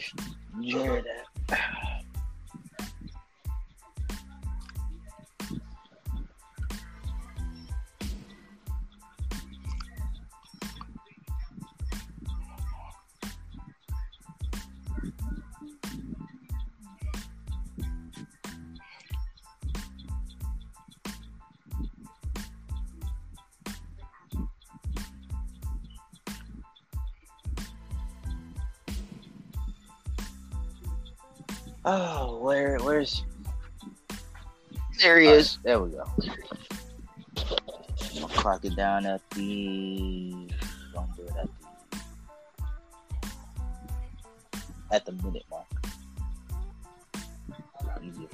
Where's Jared? I'm gonna clock it down at the. Don't do it at the. At the minute mark. Easier.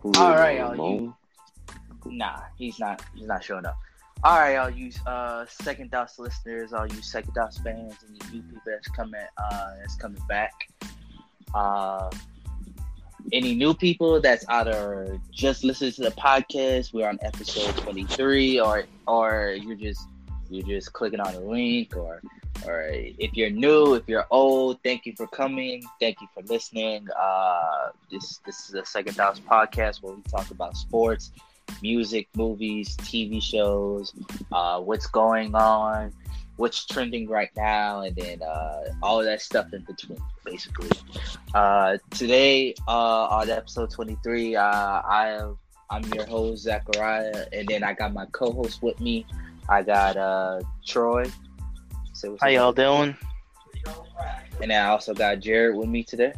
Who All is right, y'all, Ramon? Nah, he's not. He's not showing up. All right, y'all. you uh second dose listeners, all you second dose fans, and you new people that's coming uh that's coming back. Uh, any new people that's either just listening to the podcast, we're on episode twenty three, or or you're just you're just clicking on the link, or or if you're new, if you're old, thank you for coming, thank you for listening. Uh, this this is a second dose podcast where we talk about sports music, movies, TV shows, uh, what's going on, what's trending right now, and then uh, all of that stuff in between, basically. Uh, today, uh, on episode 23, uh, I am I'm your host Zachariah, and then I got my co-host with me. I got uh, Troy. Say what's How y'all doing? And I also got Jared with me today.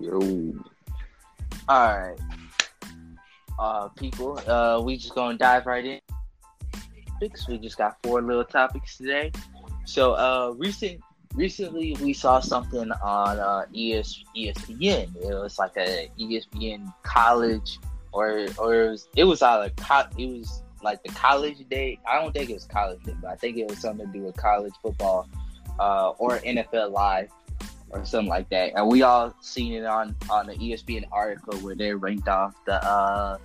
Yo, All right, uh, people, uh, we just gonna dive right in. Topics. We just got four little topics today. So, uh, recent recently we saw something on uh, ES, ESPN. It was like a ESPN college, or or it was it was either co- it was like the college day. I don't think it was college day, but I think it was something to do with college football, uh, or NFL Live or something like that. And we all seen it on on the ESPN article where they ranked off the uh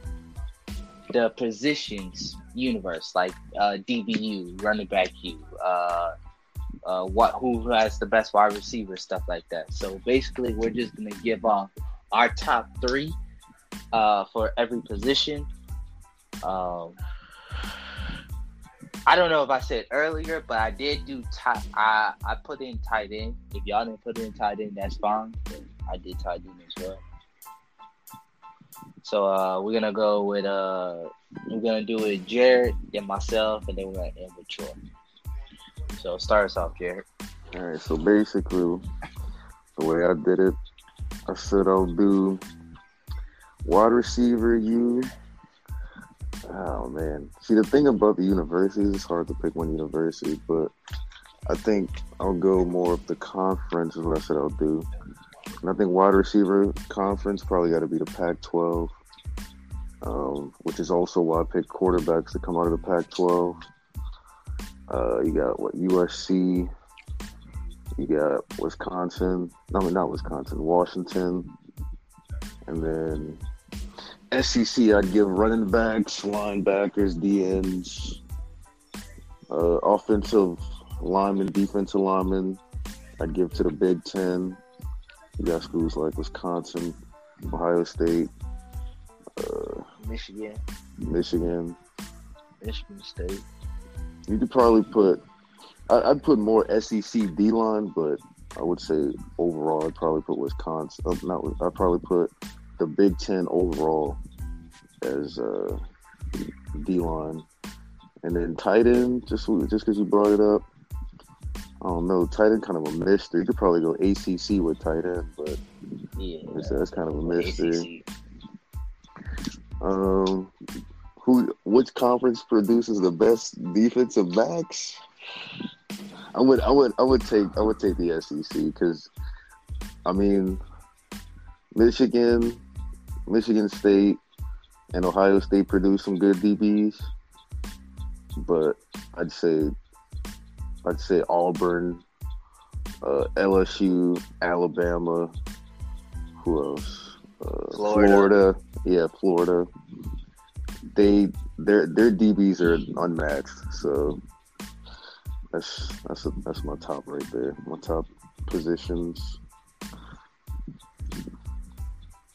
the positions universe, like uh DBU, running back U, uh uh what who has the best wide receiver, stuff like that. So basically we're just gonna give off our top three uh for every position. Um I don't know if I said earlier, but I did do tight. I I put in tight end. If y'all didn't put in tight end, that's fine. I did tight end as well. So uh, we're gonna go with uh, we're gonna do it Jared, then myself, and then we're gonna end with Troy. So start us off, Jared. all right. So basically, the way I did it, I said I'll do wide receiver. You. Oh man. See, the thing about the universities, it's hard to pick one university, but I think I'll go more of the conference. Is what I said I'll do. I think wide receiver conference probably got to be the Pac-12, um, which is also why I picked quarterbacks to come out of the Pac-12. Uh, you got what USC, you got Wisconsin. No, I mean not Wisconsin, Washington, and then SEC. I'd give running backs, linebackers, DNs, uh, offensive linemen, defensive linemen. I'd give to the Big Ten. You got schools like Wisconsin, Ohio State, uh, Michigan, Michigan. Michigan State. You could probably put. I- I'd put more SEC D line, but I would say overall, I'd probably put Wisconsin. Uh, not. I'd probably put the Big Ten overall as uh, D line, and then tight end. Just just because you brought it up, I don't know. Tight end kind of a mystery. You could probably go ACC with tight end, but Yeah, that's, kind of a mystery. ACC. Um, who? Which conference produces the best defensive backs? I would, I would, I would take, I would take the SEC because, I mean, Michigan, Michigan State, and Ohio State produce some good DBs, but I'd say, I'd say Auburn, uh, LSU, Alabama. Who else? Uh, Florida. Florida. Yeah, Florida. They their their DBs are unmatched. So that's that's a, that's my top right there. My top positions.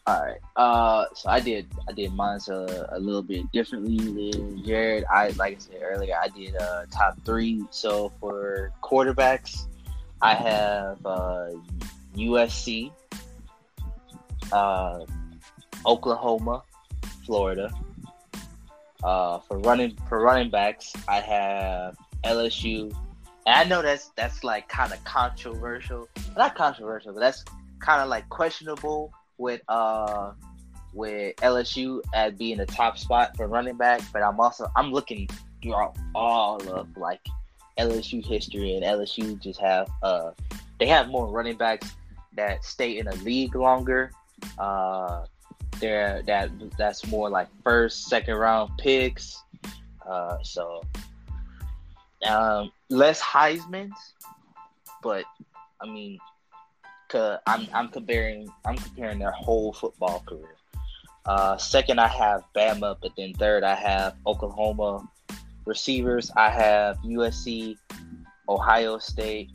All right. Uh, so I did I did mine a, a little bit differently than Jared. I like I said earlier, I did uh top three. So for quarterbacks, I have uh, USC, uh, Oklahoma, Florida. Uh, for running for running backs, I have LSU. And I know that's that's like kind of controversial. Not controversial, but that's kind of like questionable with uh with LSU at being the top spot for running back. But I'm also I'm looking throughout all of like LSU history, and LSU just have uh they have more running backs that stay in a league longer. Uh, they're that that's more like first, second round picks. Uh, so um, less Heisman's, but I mean, cause I'm I'm comparing I'm comparing their whole football career. Uh, second, I have Bama, but then third, I have Oklahoma receivers. I have USC, Ohio State,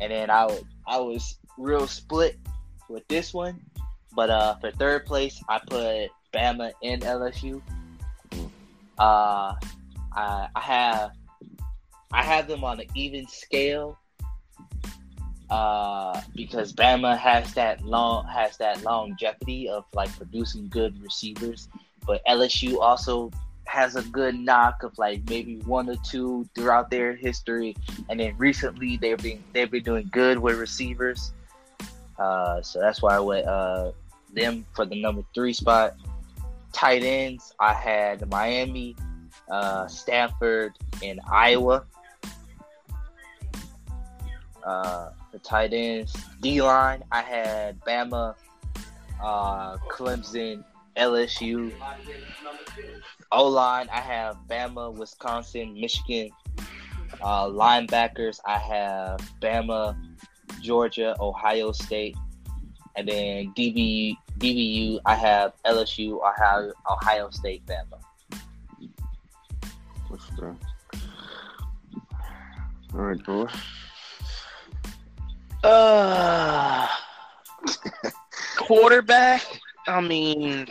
and then I I was real split with this one. But uh, for third place, I put Bama and LSU. Uh, I, I have I have them on an even scale uh, because Bama has that long has that longevity of like producing good receivers, but LSU also has a good knock of like maybe one or two throughout their history, and then recently they've been they've been doing good with receivers. Uh, so that's why I went uh, them for the number three spot. Tight ends, I had Miami, uh, Stanford, and Iowa. Uh, the tight ends, D line, I had Bama, uh, Clemson, LSU. O line, I have Bama, Wisconsin, Michigan. Uh, linebackers, I have Bama, Georgia, Ohio State, and then DBU, DBU I have LSU, Ohio, Ohio State, Bama. What's? All right, boy. Uh, quarterback. I mean,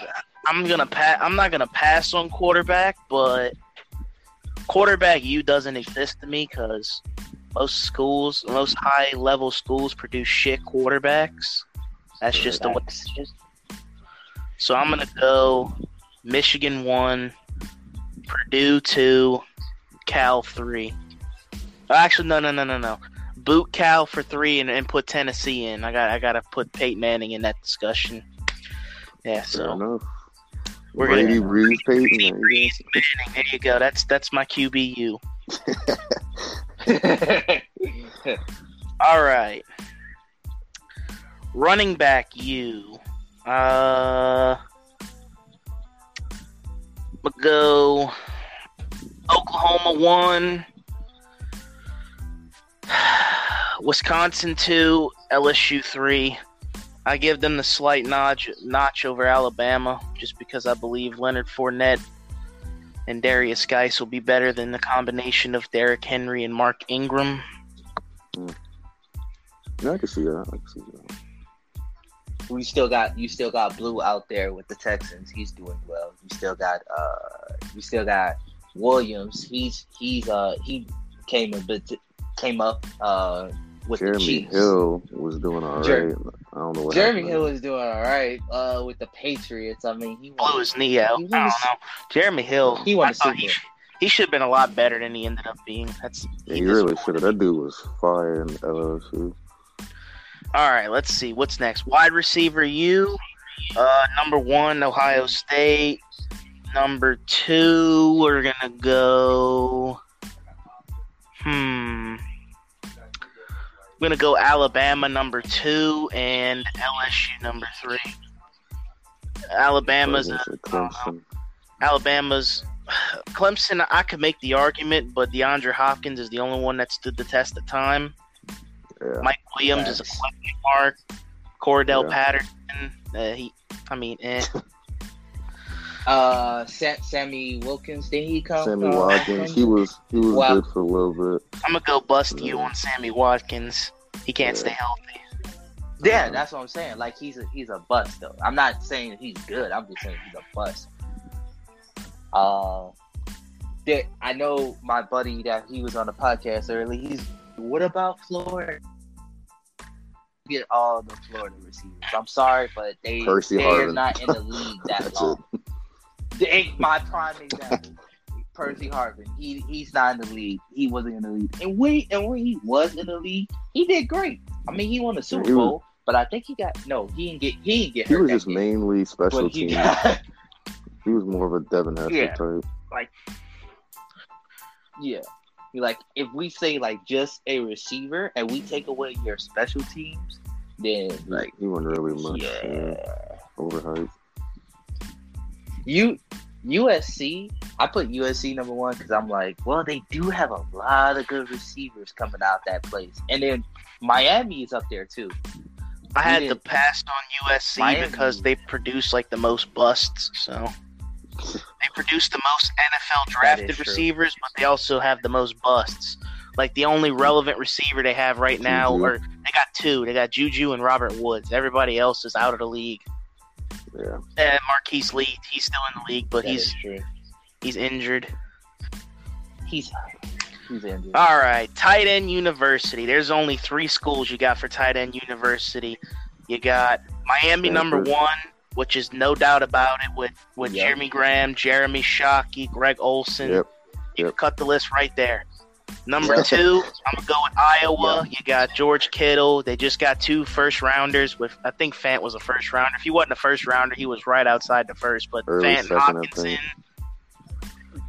I'm gonna pass. I'm not gonna pass on quarterback, but quarterback you doesn't exist to me because most schools, most high level schools produce shit quarterbacks. That's just the way it is. So I'm gonna go Michigan one, Purdue two, Cal three. Actually, no, no, no, no, no. Boot Cal for three and, and put Tennessee in. I got I gotta put Peyton Manning in that discussion. Yeah, so we're Brady, gonna Brees, Peyton. Brady. Brees, Manning. There you go. That's that's my QBU. All right. Running back you. Uh we'll go Oklahoma one. Wisconsin two, LSU three. I give them the slight notch notch over Alabama just because I believe Leonard Fournette and Derrius Guice will be better than the combination of Derrick Henry and Mark Ingram. Yeah, I can see that. I can see that. we still got you still got Blue out there with the Texans. He's doing well. You still got uh you still got Williams. He's he's uh he came a bit came up uh with the Jeremy Chiefs. Hill was doing all right. Jer- I don't know what Jeremy happened. Hill is doing all right uh with the Patriots. I mean he Blew his knee out. I don't won know. Jeremy Hill. he won I a thought Super he, Bowl. he should have been a lot better than he ended up being. That's Yeah, he he really should have. That dude was fire in LSU. All right, let's see what's next. Wide receiver U, uh, number one Ohio State. Number two, we're gonna go. Hmm. I'm gonna go Alabama number two and LSU number three. Alabama's Clemson. Alabama's Clemson. I could make the argument, but DeAndre Hopkins is the only one that stood the test of time. Yeah. Mike Williams is a question mark. Cordell Yeah. Patterson, uh, he, I mean, eh. Uh, Sa- Sammy Wilkins, did he come? Sammy uh, Watkins, he was he was Wow. good for a little bit. I'm gonna go bust you on Sammy Watkins. He can't Yeah. stay healthy. Yeah, that's what I'm saying. Like he's a he's a bust though. I'm not saying he's good. I'm just saying he's a bust. Uh, that I know my buddy that he was on the podcast early. He's what about Florida? Get all the Florida receivers. I'm sorry, but they Percy they're not in the league that That's long. it. They- my prime example, Percy Harvin. He he's not in the league. He wasn't in the league, and when and when he was in the league, he did great. I mean, he won the Super he was- Bowl, but I think he got no. He didn't get he didn't get He was just game. mainly special But he teams. got, He was more of a Devin Hester Yeah. type. Like, yeah. Like if we say like just a receiver and we take away your special teams, then like He wasn't really much yeah. yeah, overhyped. You USC, I put USC number one because I'm like, well, they do have a lot of good receivers coming out that place, and then Miami is up there too. I had to pass on USC Miami- because they produce like the most busts. So they produce the most NFL drafted receivers, but they also have the most busts. Like the only relevant receiver they have right now, or they got two. They got Juju and Robert Woods. Everybody else is out of the league. Yeah. And Marquise Lee, he's still in the league, but That he's he's injured. He's he's injured. All right, tight end university. There's only three schools you got for tight end university. You got Miami number one, which is no doubt about it, with with Yep. Jeremy Graham, Jeremy Shockey, Greg Olsen. Yep. You Yep. cut the list right there. Number Yep. two, I'm gonna go with Iowa. You got George Kittle. They just got two first rounders. With I think Fant was a first rounder. If he wasn't a first rounder, he was right outside the first. But Early Fant second, Hockenson.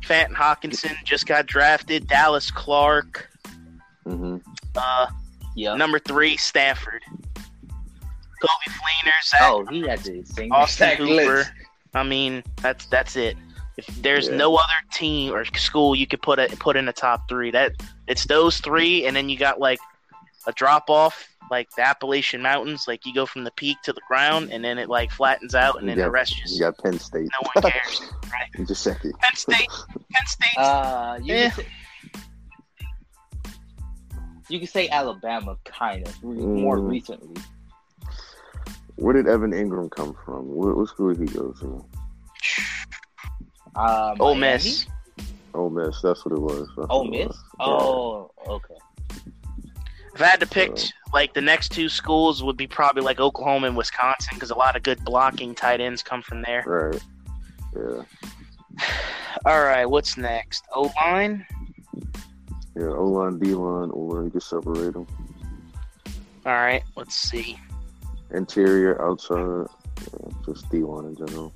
Fant and Hockenson just got drafted. Dallas Clark. hmm Uh, Yeah. Number three, Stanford. Coby Fleener, Zach, Oh, he had to sing Austin Zach Hooper. Lynch. I mean, that's that's it. If there's Yeah. no other team or school you could put it put in the top three, that it's those three, and then you got like a drop off, like the Appalachian Mountains. Like you go from the peak to the ground, and then it like flattens out, and You then the got- rest just You got Penn State. no one cares. right? Just second. Penn State, Penn State. Uh, you can say, you can say Alabama, kind of more Mm. recently. Where did Evan Engram come from? What, what school did he go to? Uh, Ole Miami? Miss. Ole Miss. That's what it was. That's Ole Miss. was. Oh, okay. If I had to pick So- like the next two schools would be probably like Oklahoma and Wisconsin because a lot of good blocking tight ends come from there. Right. Yeah. All right, what's next? O line. Yeah. O line, D line, or you can separate them. All right, let's see. Interior, outside, yeah, just D line in general.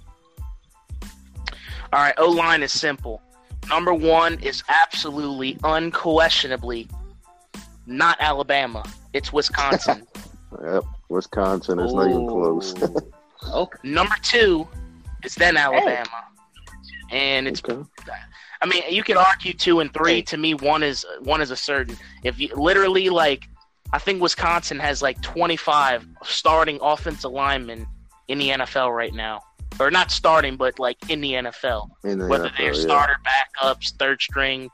All right, O line is simple. Number one is absolutely, unquestionably not Alabama. It's Wisconsin. Yep. Wisconsin is not even close. Okay. Number two is then Alabama, and it's. okay. I mean, you could argue two and three. Hey. To me, one is one is a certain. If you literally like, I think Wisconsin has like 25 starting offensive linemen in the NFL right now, or not starting, but like in the NFL. In the whether NFL, they're yeah. starter, backups, third string.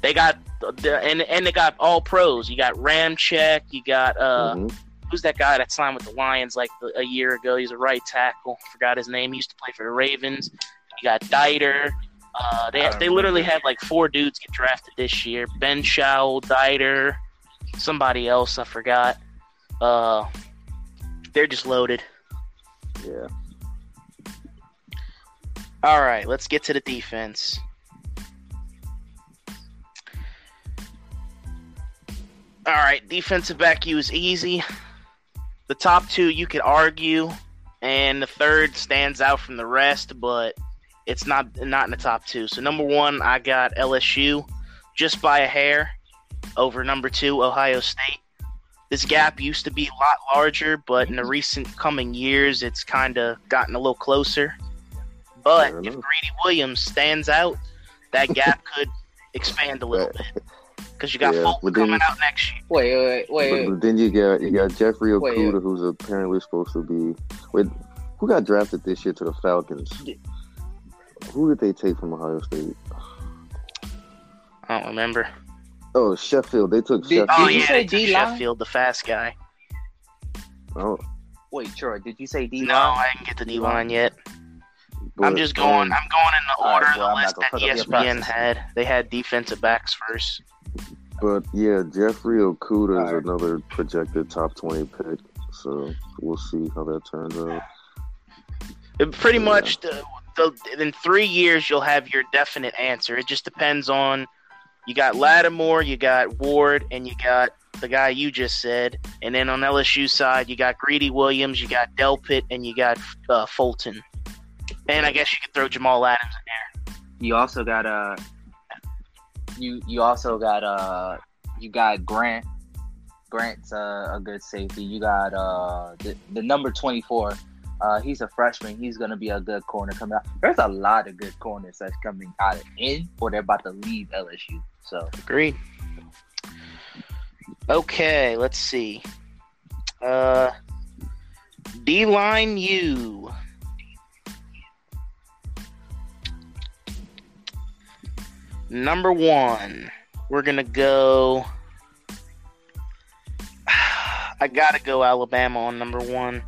They got the and and they got all pros. You got Ramczyk. You got uh, Mhm. who's that guy that signed with the Lions like the, a year ago? He's a right tackle. Forgot his name. He used to play for the Ravens. You got Deiter. Uh, they I don't they literally had like four dudes get drafted this year. Ben Shaw, Deiter, somebody else I forgot. Uh, they're just loaded. Yeah. All right, let's get to the defense. All right, defensive back you is easy. The top two you could argue, and the third stands out from the rest, but it's not not in the top two. So number one, I got LSU, just by a hair, over number two Ohio State. This gap used to be a lot larger, but in the recent coming years, it's kind of gotten a little closer. But if. Greedy Williams stands out, that gap could expand a little bit because you got Yeah, Fulton but then- coming out next year. Wait, wait, wait, But, wait. but then you got you got Jeffrey Wait, Okudah, uh, who's apparently supposed to be. Wait, who got drafted this year to the Falcons? Who did they take from Ohio State? I don't remember. Oh, Sheffield. They took Did- Sheffield. Oh you yeah, say they took D-line? Sheffield, the fast guy. Oh, Wait, Troy, did you say D line? No, I didn't get the D line yet. I'm just going. um, I'm going in the order right, of well, the list that fuck up your ESPN had. They had defensive backs first. But yeah, Jeffrey Okudah is Alright. another projected top twenty pick. So we'll see how that turns out. It pretty Yeah. much the, the in three years you'll have your definite answer. It just depends on you got Lattimore, you got Ward, and you got the guy you just said, and then on LSU side you got Greedy Williams, you got Delpit, and you got uh, Fulton. And I guess you could throw Jamal Adams in there. You also got uh you you also got uh you got Grant. Grant's uh, a good safety. You got uh the, the number twenty four. Uh, he's a freshman. He's gonna be a good corner coming out. There's a lot of good corners that's coming out of in or they're about to leave LSU. So. Agreed. Okay, let's see. Uh, D line U. Number one, we're gonna go. I gotta go Alabama on number one.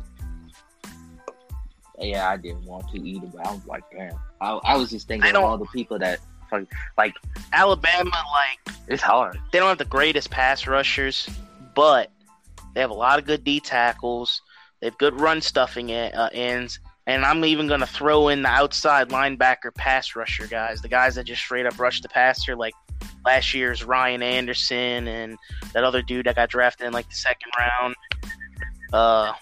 yeah, I didn't want to either, but I was like, damn. I, I was just thinking of all the people that fuck- like Alabama, like it's hard. they don't have the greatest pass rushers, but they have a lot of good D tackles. They have good run stuffing e- uh, ends, and I'm even going to throw in the outside linebacker pass rusher guys, the guys that just straight up rush the passer, like last year's Ryan Anderson and that other dude that got drafted in like the second round. Uh,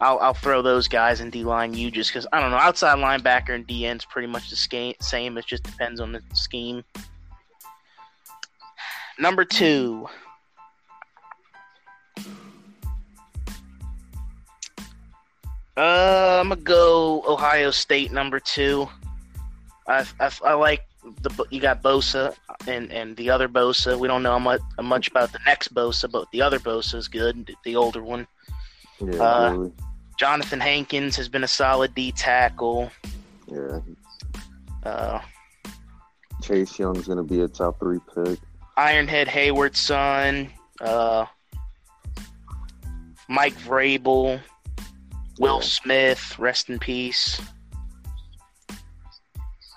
I'll, I'll throw those guys in D line you just because I don't know. Outside linebacker and D end's pretty much the same. It just depends on the scheme. Number two. Uh, I'm gonna go Ohio State number two. I, I, I like the you got Bosa and and the other Bosa. We don't know much much about the next Bosa, but the other Bosa is good, the older one. Yeah, Uh, really. Jonathan Hankins has been a solid D tackle. yeah. Uh, Chase Young's gonna be a top three pick. Ironhead Heyward's son, uh, Mike Vrabel, Will. Smith, rest in peace.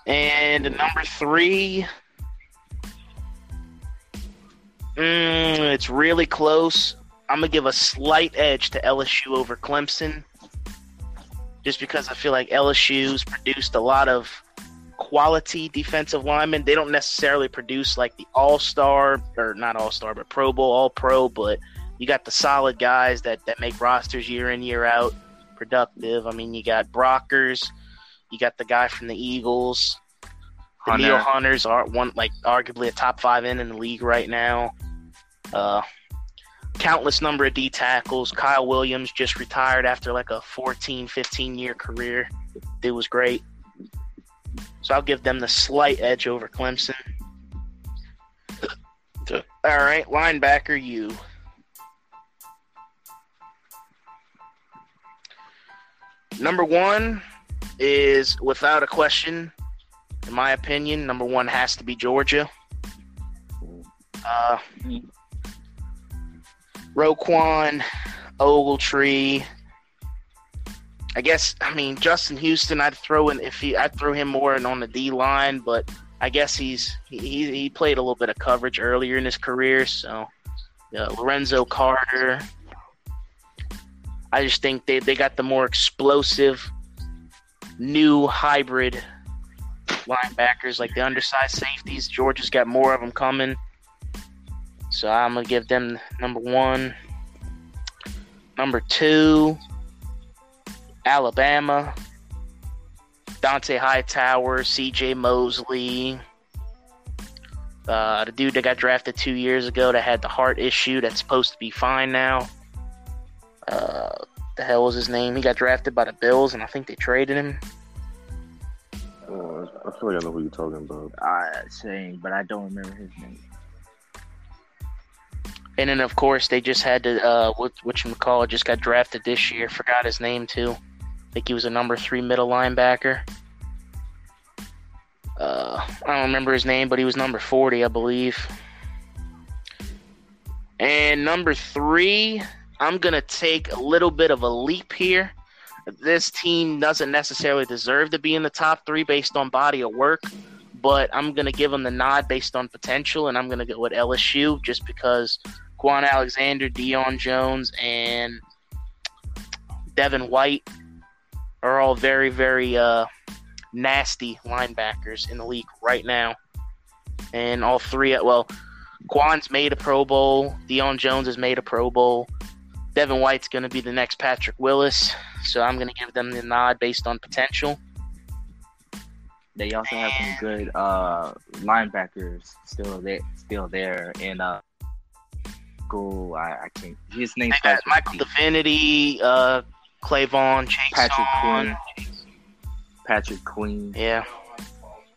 And number three, mm, it's really close. I'm gonna give a slight edge to LSU over Clemson, just because I feel like LSU's produced a lot of quality defensive linemen. They don't necessarily produce like the all star or not all star, but Pro Bowl, All Pro. But you got the solid guys that that make rosters year in year out, productive. I mean, you got Brockers, you got the guy from the Eagles. The Hunter. Neil Hunters are one like arguably a top five end in the league right now. Uh, countless number of D tackles. Kyle Williams just retired after like a 14, 15 year career. It was great. So I'll give them the slight edge over Clemson. All right, linebacker, you. Number one is without a question, in my opinion. Number one has to be Georgia. Uh, Roquan, Ogletree. I guess I mean Justin Houston. I'd throw in if he I'd throw him more in on the D line, but I guess he's he he played a little bit of coverage earlier in his career. So uh, Lorenzo Carter. I just think they they got the more explosive, new hybrid linebackers like the undersized safeties. Georgia's got more of them coming. So I'm gonna give them number one. Number two, Alabama. Dont'a Hightower, C.J. Mosley, uh, the dude that got drafted two years ago that had the heart issue that's supposed to be fine now. Uh, the hell was his name? He got drafted by the Bills, and I think they traded him. Uh, I feel like I know who you're talking about. Uh, same, but I don't remember his name. And then, of course, they just had to, uh, what, what you call it, just got drafted this year. Forgot his name, too. I think he was a number three middle linebacker. Uh, I don't remember his name, but he was number 40, I believe. And number three, I'm going to take a little bit of a leap here. This team doesn't necessarily deserve to be in the top three based on body of work, but I'm going to give them the nod based on potential, and I'm going to go with LSU just because Kwon Alexander, Deion Jones, and Devin White are all very, very uh, nasty linebackers in the league right now. And all three, well, Kwon's made a Pro Bowl. Deion Jones has made a Pro Bowl. Devin White's going to be the next Patrick Willis. So I'm going to give them the nod based on potential. They also have some good uh, linebackers still there, still there, and uh, go. I, I can't. His name. They got Michael Divinity, uh, Clavon, Chase Patrick. Queen. Patrick Queen. Yeah.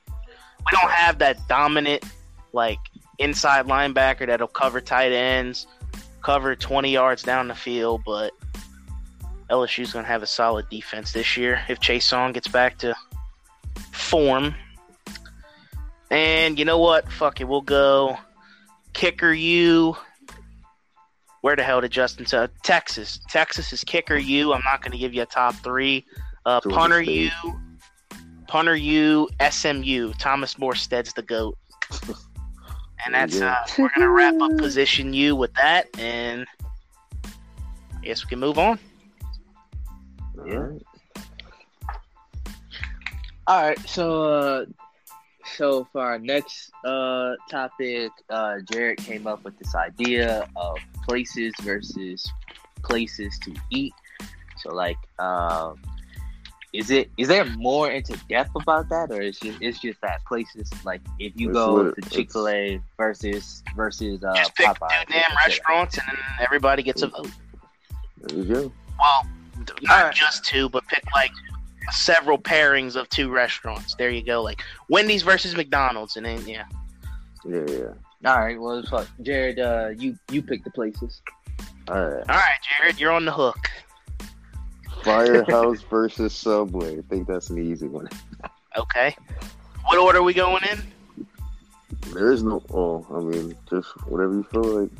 We don't have that dominant, like, inside linebacker that'll cover tight ends, cover 20 yards down the field, but LSU's going to have a solid defense this year if Chase Song gets back to form. And you know what? Fuck it. We'll go kicker you. Where the hell did Justin say? Texas. Texas is kicker you. I'm not going to give you a top three. Uh, punter you. Punter you. SMU. Thomas Morstead's the GOAT. And that's Yeah. uh, we're gonna wrap up position you with that, and I guess we can move on. Yeah. All right. All right, so uh, so for our next uh topic, uh, Jared came up with this idea of places versus places to eat. So like, um, is it is there more into depth about that, or is just it's just that places like if you It's go lit- to Chick Fil A versus versus uh, Just pick two damn restaurants, and then everybody gets a vote. There you go. Well, not Alright. just two, but pick like several pairings of two restaurants. There you go, like Wendy's versus McDonald's, and then yeah. Yeah, yeah. All right, well, fuck, Jared, uh, you you pick the places. All right. All right, Jared, you're on the hook. Firehouse versus Subway. I think that's an easy one. Okay. What order are we going in? There is no. Oh, I mean, just whatever you feel like.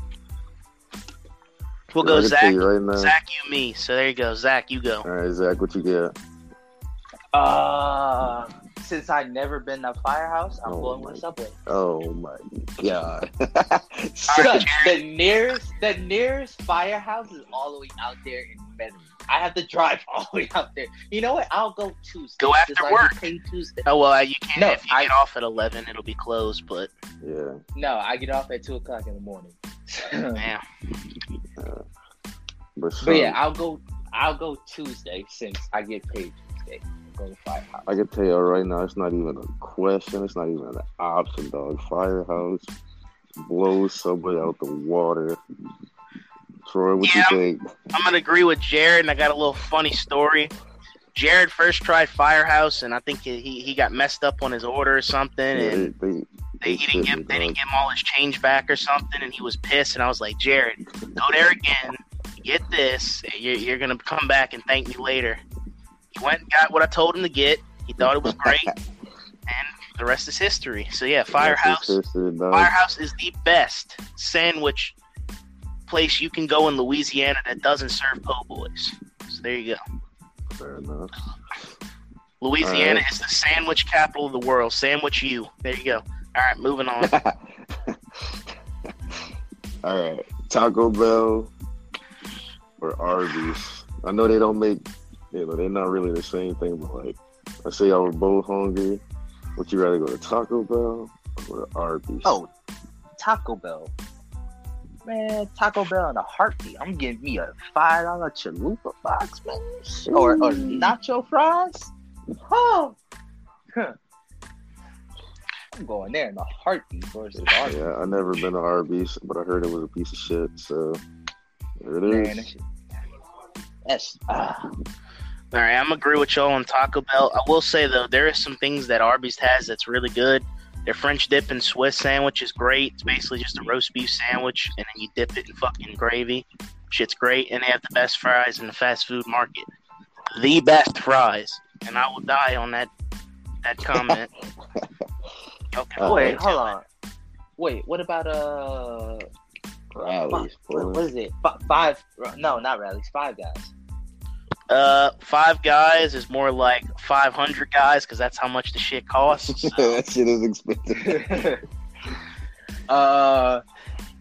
We'll go Zach, you right now. Zach, you, me. So there you go, Zach, you go. All right, Zach, what you got? Uh, since I've never been to Firehouse, I'm Oh going my- with Subway. Oh my god. Because the nearest, the nearest firehouse is all the way out there in Medley. I have to drive all the way out there. You know what? I'll go Tuesday. Go after like work. pay Tuesday. Oh well, you can't. No, if you I- get off at eleven, it'll be closed. But yeah. No, I get off at two o'clock in the morning. Uh, but man, But, yeah, I'll go. I'll go Tuesday since I get paid Tuesday. Go to Firehouse. I can tell you right now, it's not even a question. It's not even an option, dog. Firehouse blows somebody out the water. Troy, what Yeah. you think? I'm gonna agree with Jared, and I got a little funny story. Jared first tried Firehouse, and I think he he got messed up on his order or something, Yeah, and they, they, they, he didn't shit give they didn't dog. give him all his change back or something, and he was pissed. And I was like, Jared, go there again, get this. You're you're gonna come back and thank me later. He went and got what I told him to get. He thought it was great, and the rest is history. So yeah, Firehouse. That's his sister, dog. Firehouse is the best sandwich place you can go in Louisiana that doesn't serve po' boys. So there you go. Fair enough. Louisiana Alright. is the sandwich capital of the world. Sandwich you. There you go. All right, moving on. All right, Taco Bell or Arby's. I know they don't make, you know, they're not really the same thing, but like, let's say y'all were both hungry. Would you rather go to Taco Bell or Arby's? Oh, Taco Bell. Man, Taco Bell in a heartbeat. I'm getting me a five dollar chalupa box, man, or, or nacho fries. Oh, Huh. I'm going there in a heartbeat versus Arby's. yeah, I never been to Arby's, but I heard it was a piece of shit. So there it Man, is. that's ah. All right, I'm agree with y'all on Taco Bell. I will say though, there is some things that Arby's has that's really good. Their French dip and Swiss sandwich is great. It's basically just a roast beef sandwich, and then you dip it in fucking gravy. Shit's great, and they have the best fries in the fast food market. The best fries, and I will die on that that comment. Okay. Uh, Wait, wait, hold on. Wait, what about uh? Rallies, What, boy. what is it? F- five? No, not rallies. Five guys. Uh, five guys is more like five hundred guys because that's how much the shit costs. that shit is expensive. uh,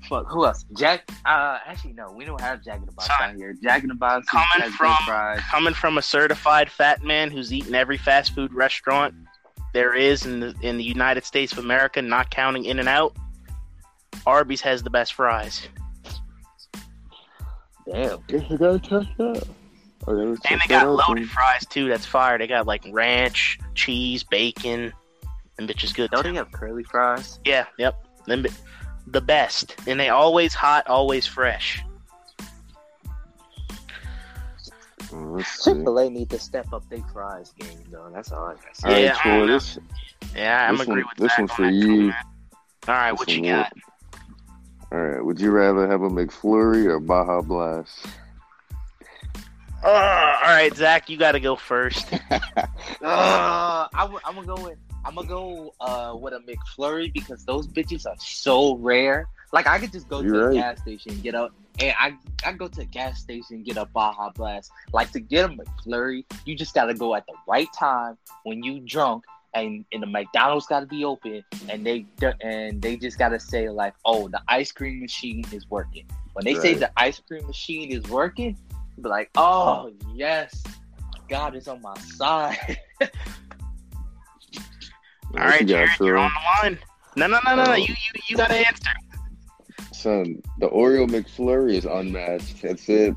fuck. Who else? Jack. Uh, actually, no. We don't have Jack in the Box down here. Jack in the Box coming from- Coming from a certified fat man who's eaten every fast food restaurant there is in the in the United States of America, not counting In and Out, Arby's has the best fries, Damn. Guess I gotta check that. I gotta and they got out, loaded then. fries too. That's fire. They got like ranch, cheese, bacon, and bitch is good. Don't too. they have curly fries? Yeah, yep. Them the best, and they always hot, always fresh. Mm, Let's. Chick Fil A need to step up their fries game, though. That's all I got. All right, Yeah, I Troy, don't this Yeah, I'm This agree one- with this Zach one's on for that too, you. All right, This what you one got? All right. Would you rather have a McFlurry or Baja Blast? Uh, all right, Zach, you got to go first. Uh, I'm, I'm gonna go with I'm gonna go uh with a McFlurry because those bitches are so rare. Like I could just go to You're a right. gas station and get a and I I go to a gas station and get a Baja Blast. Like to get a McFlurry, you just gotta go at the right time when you drunk. And, and the McDonald's got to be open, and they and they just got to say like, "Oh, the ice cream machine is working." When they say the ice cream machine is working, be like, "Oh yes, God is on my side." All right, you got, Jared, you're on the line. No, no, no, no, no. Oh. You, you, you got to answer. Son, the Oreo McFlurry is unmatched. That's it.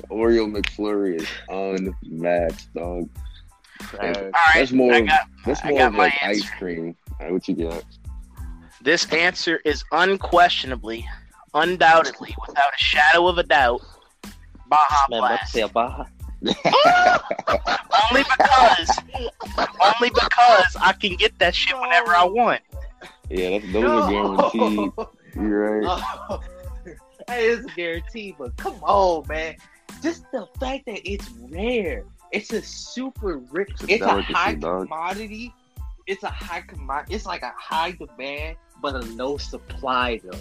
The Oreo McFlurry is unmatched, dog. Uh, All right, That's more. I got that's I more got of my like answer. ice cream. All right, what you got? this answer is unquestionably, undoubtedly, without a shadow of a doubt, Baja man, Blast. say a Baja. only because, only because I can get that shit whenever I want. Yeah, that's, those are guaranteed. You're right. Oh, that is a guarantee, but come on, man. Just the fact that it's rare. It's a super rich. It's a It's a high commodity. It's a high commodity. It's like a high demand, but a low supply, though.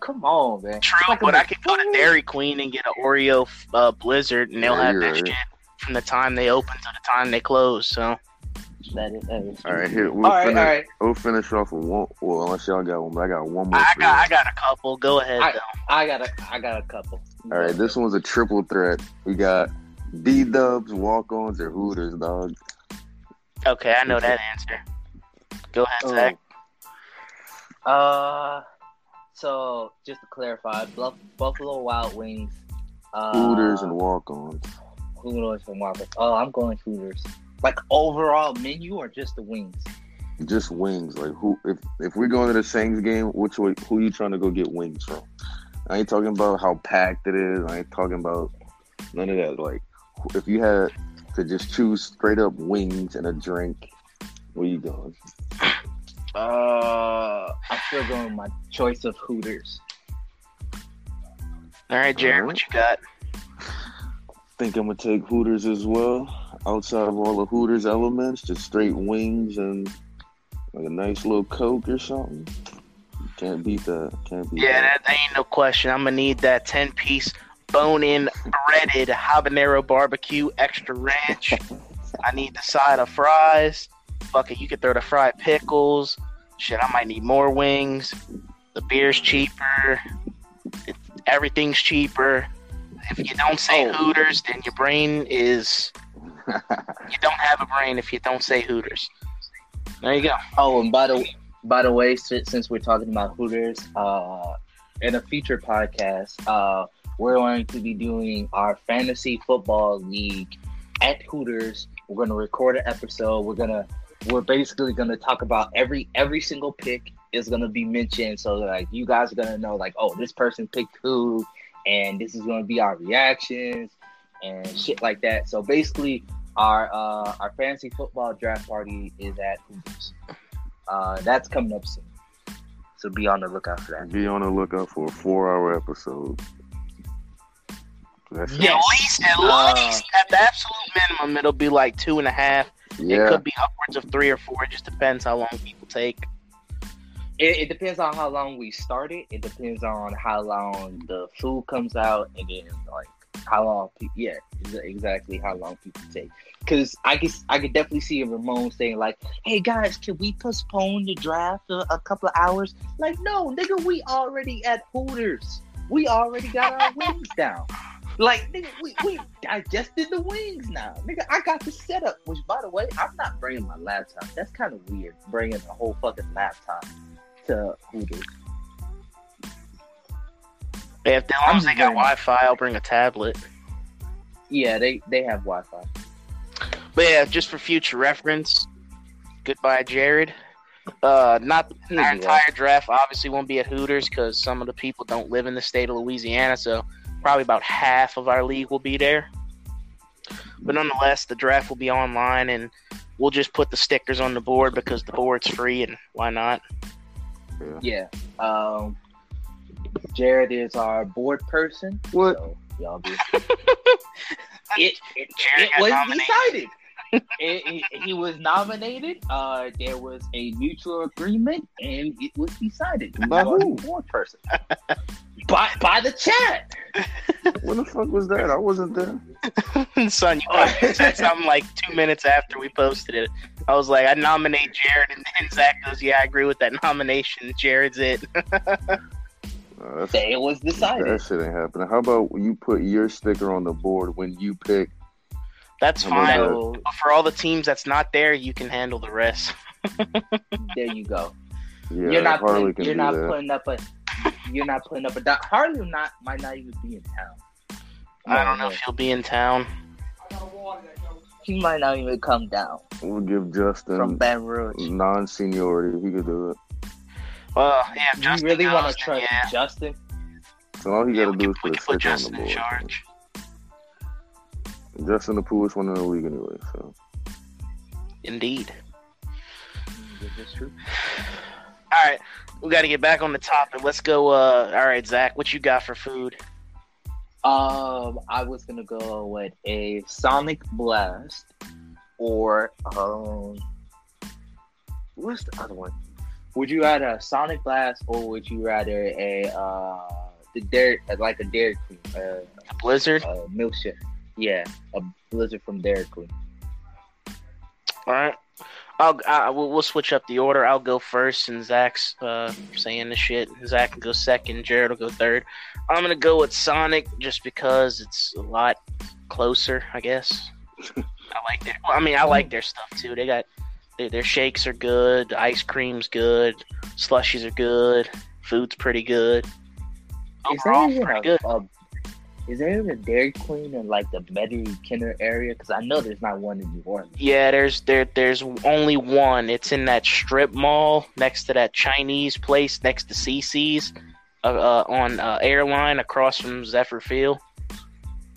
Come on, man. True, Like but I could go to Dairy Queen and get an Oreo uh, Blizzard, and they'll Yeah, have that right. shit from the time they open to the time they close. So That is, that is All right, here we'll all right, finish. all right. We'll finish off with one. Well, unless y'all got one, but I got one more. I got. I got a couple. Go ahead. I- I got a, I got a couple. All right, this one's a triple threat. We got B Dubs, Walk Ons, or Hooters, dog. Okay, I know that answer. Go ahead, Oh. Zach. Uh, so just to clarify, Bluff, Buffalo Wild Wings, uh, Hooters and Walk Ons. Hooters and walk-ons. Oh, I'm going Hooters. Like overall menu or just the wings? Just wings. Like who? If if we're going to the Saints game, which way? Who you trying to go get wings from? I ain't talking about how packed it is. I ain't talking about none of that. Like if you had to just choose straight up wings and a drink, where you going? Uh, I'm still going with my choice of Hooters. All right, Jared, what you got? think I'm gonna take Hooters as well. Outside of all the Hooters elements, just straight wings and like a nice little Coke or something. Can't beat that. Can't beat Yeah, that. that ain't no question. I'm gonna need that ten piece bone in breaded habanero barbecue extra ranch. I need the side of fries. Fuck it, you could throw the fried pickles. Shit, I might need more wings. The beer's cheaper. It, everything's cheaper. If you don't say Oh. Hooters, then your brain is you don't have a brain if you don't say Hooters. There you go. Oh, and by the by the way, since, we're talking about Hooters, uh, in a future podcast, uh, we're going to be doing our fantasy football league at Hooters. We're going to record an episode. We're gonna we're basically going to talk about every every single pick is going to be mentioned, so like you guys are going to know like oh this person picked who, and this is going to be our reactions and shit like that. So basically, our uh, our fantasy football draft party is at Hooters. Uh, that's coming up soon. So be on the lookout for that. Be on the lookout for a four-hour episode. That's Yeah. At least, at Uh, least, at the absolute minimum, it'll be like two and a half. It could be upwards of three or four. It just depends how long people take. It, it depends on how long we started. It depends on how long the food comes out, and then like how long. Pe- yeah, exactly how long people take. Because I guess I could definitely see Ramon saying like, "Hey guys, can we postpone the draft a, a couple of hours?" Like, no, nigga, we already at Hooters. We already got our wings down. Like, nigga, we, we digested the wings now. Nigga, I got the setup, which, by the way, I'm not bringing my laptop. That's kind of weird, bringing a whole fucking laptop to Hooters. Yeah, if as long as they got I'm- Wi-Fi, I'll bring a tablet. Yeah, they, they have Wi Fi. But yeah, just for future reference, goodbye, Jared. Uh, not our entire draft obviously won't be at Hooters because some of the people don't live in the state of Louisiana, so probably about half of our league will be there. But nonetheless, the draft will be online, and we'll just put the stickers on the board because the board's free, and why not? Yeah. Um, Jared is our board person. What? So y'all be. it it, Jared it was nominated. decided. it, it- he was nominated. Uh, there was a mutual agreement, and it was decided. By the who? Board person. By by the chat. When the fuck was that? I wasn't there. Son, you probably said something like two minutes after we posted it. I was like, I nominate Jared, and then Zach goes, Yeah, I agree with that nomination. Jared's it. Uh, that's, It was decided. that shit ain't happening. How about you put your sticker on the board when you pick? That's fine. that? But for all the teams that's not there, you can handle the rest. there you go. Yeah, you're not Harley putting, you're not that. putting up a you're not putting up a dot. Harley not might not even be in town. I don't know if he'll be in town. He might not even come down We'll give Justin from Justin Baton Rouge. non-seniority. He could do it. Well, yeah, if you really want to trust yeah. Justin? So all he Yeah, got to we do can, is put can put sticker on Justin the in charge. Justin the coolest one in the league anyway. So Indeed. This true. All right, we got to get back on the topic. Let's go. Uh, all right, Zach, what you got for food? Um, I was gonna go with a Sonic Blast or um, what's the other one? Would you rather a Sonic Blast or would you rather a uh the Dairy like a Dairy Queen uh, A Blizzard. a milkshake? Yeah, a Blizzard from Dairy Queen. All right. I'll, I, we'll, we'll switch up the order. I'll go first, and Zach's uh, saying the shit. Zach can go second. Jared will go third. I'm gonna go with Sonic just because it's a lot closer. I guess. I like their. Well, I mean, I like their stuff too. They got their, their shakes are good. Ice cream's good. Slushies are good. Food's pretty good. Is there Overall, even pretty a, good. a is there even a Dairy Queen in like the Metairie Kenner area? Because I know there's not one in New Orleans. Yeah, there's there there's only one. It's in that strip mall next to that Chinese place next to CC's uh, uh, on uh, airline across from Zephyr Field.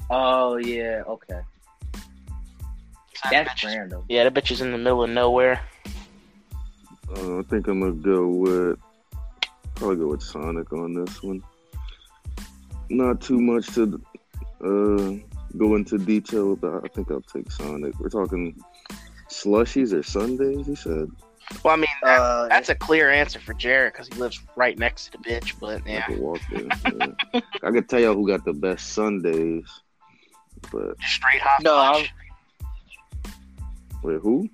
Oh yeah, okay. That's bitch is- random. yeah, that bitch is in the middle of nowhere. uh, I think I'm gonna go with probably go with Sonic on this one. Not too much to uh, go into detail about. I think I'll take Sonic. We're talking slushies or sundaes. You said Well, I mean that, Uh, that's a clear answer for Jared because he lives right next to the bitch. But I yeah, could walk there. yeah. I could tell y'all who got the best sundaes, but just straight hot No, fudge. wait, who?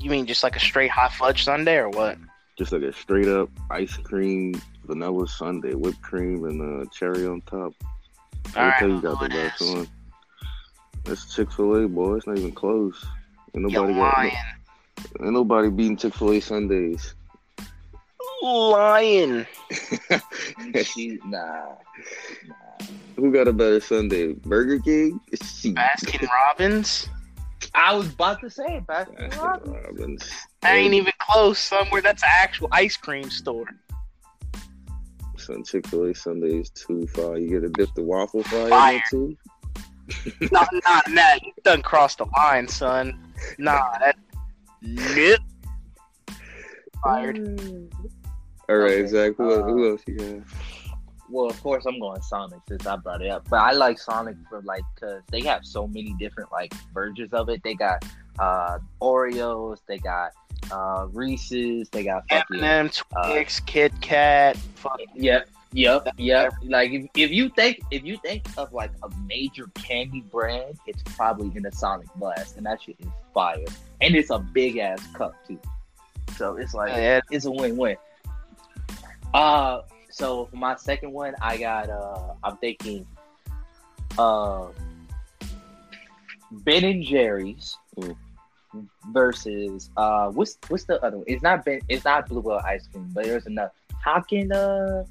You mean just like a straight hot fudge sundae or what? Just like a straight up ice cream vanilla sundae, whipped cream and uh, cherry on top. I All can tell right, you got the best is? one. That's Chick Fil A, boy. It's not even close. Ain't You're nobody got. lying, Ain't nobody beating Chick Fil A sundaes. lying. she, nah, nah. Who got a better sundae? Burger King? She- Baskin Robbins. I was about to say Baskin Baskin Robbins. Robbins. That ain't even close. Somewhere that's an actual ice cream store. Son, Chick Fil A sundaes too far. You get to dip the waffle fry in Fire. there too. Not, not that. You done crossed the line, son. Nah, that. Nope. Fired. All right, Okay, Zach. Who, else, uh, who else you got? Well, of course, I'm going Sonic since I brought it up. But I like Sonic for like because they have so many different like versions of it. They got uh Oreos, they got uh, Reese's. They got fucking M&M, Twix, Kit Kat. Fuck. Yep, yep, yep. Like if, if you think if you think of like a major candy brand, it's probably in a Sonic Blast, and that shit is fire. And it's a big ass cup too. So it's like Yeah, it's a win win. Uh so for my second one I got uh I'm thinking uh Ben and Jerry's Mm. Versus uh what's what's the other one? It's not Ben it's not Blue Bluebell ice cream, but there's another Haagen uh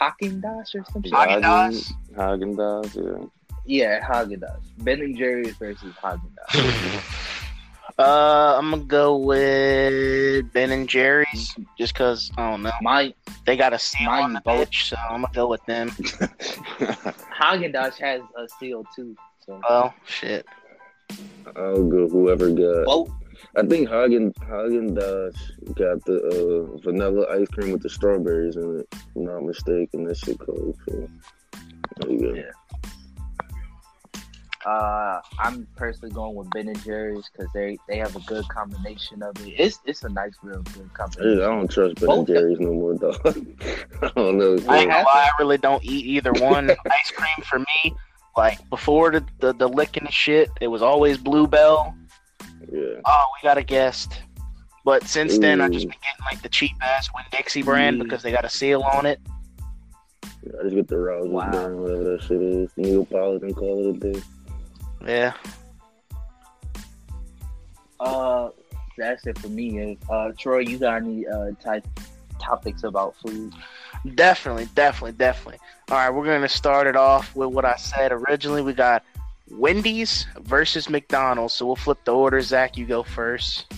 Haagen Dazs or something. Haagen Dazs? Haagen Dazs, yeah. Yeah, Haagen Dazs. Ben and Jerry's versus Haagen Dazs. Uh, I'm gonna go with Ben and Jerry's just because I don't know My they got a seal Mine on the both. bitch, so I'm gonna go with them. Haagen Dazs has a seal too. So Well, shit. I'll go whoever got. both I think Hagen Hagen Dazs got the uh, vanilla ice cream with the strawberries in it. If I'm not mistaken, that shit cold. So there you go. Yeah. Uh, I'm personally going with Ben and Jerry's because they they have a good combination of it. It's it's a nice, real good combination. I don't trust Ben Both- and Jerry's no more, dog. I don't know. I have I really don't eat either one. Ice cream for me, like before the, the the licking and shit, it was always Bluebell. Yeah. Oh, we got a guest. But since then, I've just been getting like the cheap ass Winn Dixie brand Mm. because they got a seal on it. I just get the Rouses Wow. brand, whatever that shit is. Neapolitan, call it a day. Yeah. Uh, that's it for me. Uh, Troy, you got any uh type topics about food? Definitely, definitely, definitely. All right, we're gonna start it off with what I said originally. We got Wendy's versus McDonald's. So we'll flip the order. Zach, you go first.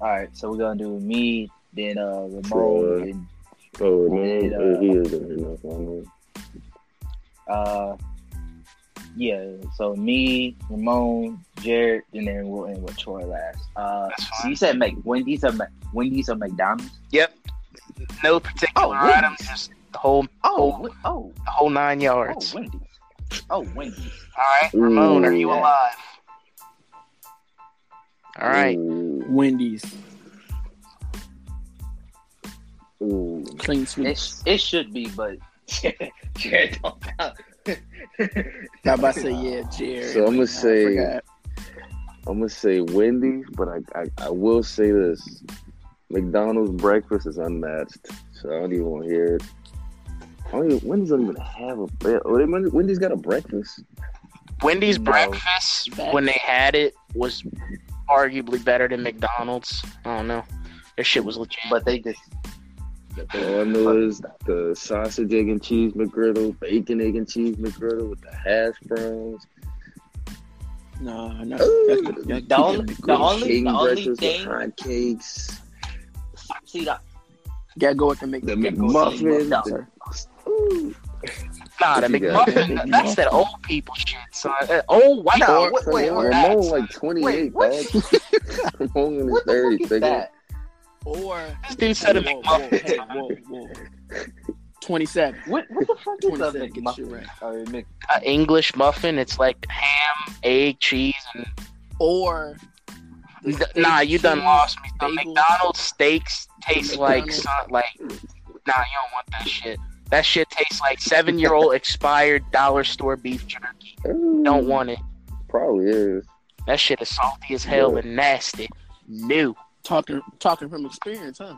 All right, so we're gonna do me, then uh Ramon, Troy. Oh, Ramon, yeah, uh, he is in here now. so uh yeah. So me, Ramon, Jared, and then we'll end with Troy last. Uh, so you said Mc Wendy's or Mc- Wendy's or McDonald's? Yep. No particular Oh, Wendy's. item, just the whole Oh, Oh. Oh, the whole nine oh, yards. Oh Wendy's. Oh, Wendy's. All right, Ramon, are you Ooh. alive? All right. Ooh, Wendy's ooh. clean It, it should be, but Jared don't count. I about to say yeah, Jared. So I'ma I say- forgot. I'm gonna say Wendy's, but I, I I will say this: McDonald's breakfast is unmatched. So I don't even want to hear it. I don't even, Wendy's don't even have a bre- oh, Wendy's got a breakfast. Wendy's No. breakfast when they had it was arguably better than McDonald's. I don't know. Their shit was legit. but they just. All I know is the sausage, egg, and cheese McGriddle, bacon, egg, and cheese McGriddle with the hash browns, No, no. Ooh. That's, that's, The only- that's the only- king only thing- with hot cakes. See that? gotta go with the Mc. The gotta go with McMuffin. No. sir. Ooh. nah, the McMuffin. That's that old people shit, son. Uh, Old white No, people. wait, wait, do wait. that, like 28, Wait, what? dog. Ramon in his the 30s, fuck is nigga. that? Or This dude said a whoa, whoa, McMuffin. hey, whoa, whoa. Twenty-seven. What, what the fuck is a 27, get your shit McMuffin? right. Or Mc, Uh, English muffin, it's like ham, egg, cheese, and Or nah, you done lost me. The bagels. McDonald's steaks taste like mm. McDonald's. like nah, you don't want that shit. That shit tastes like seven year old expired dollar store beef jerky. Ooh, Don't mm. want it. Probably is. That shit is salty as hell Yeah. and nasty. New. Talking, talking from experience, huh?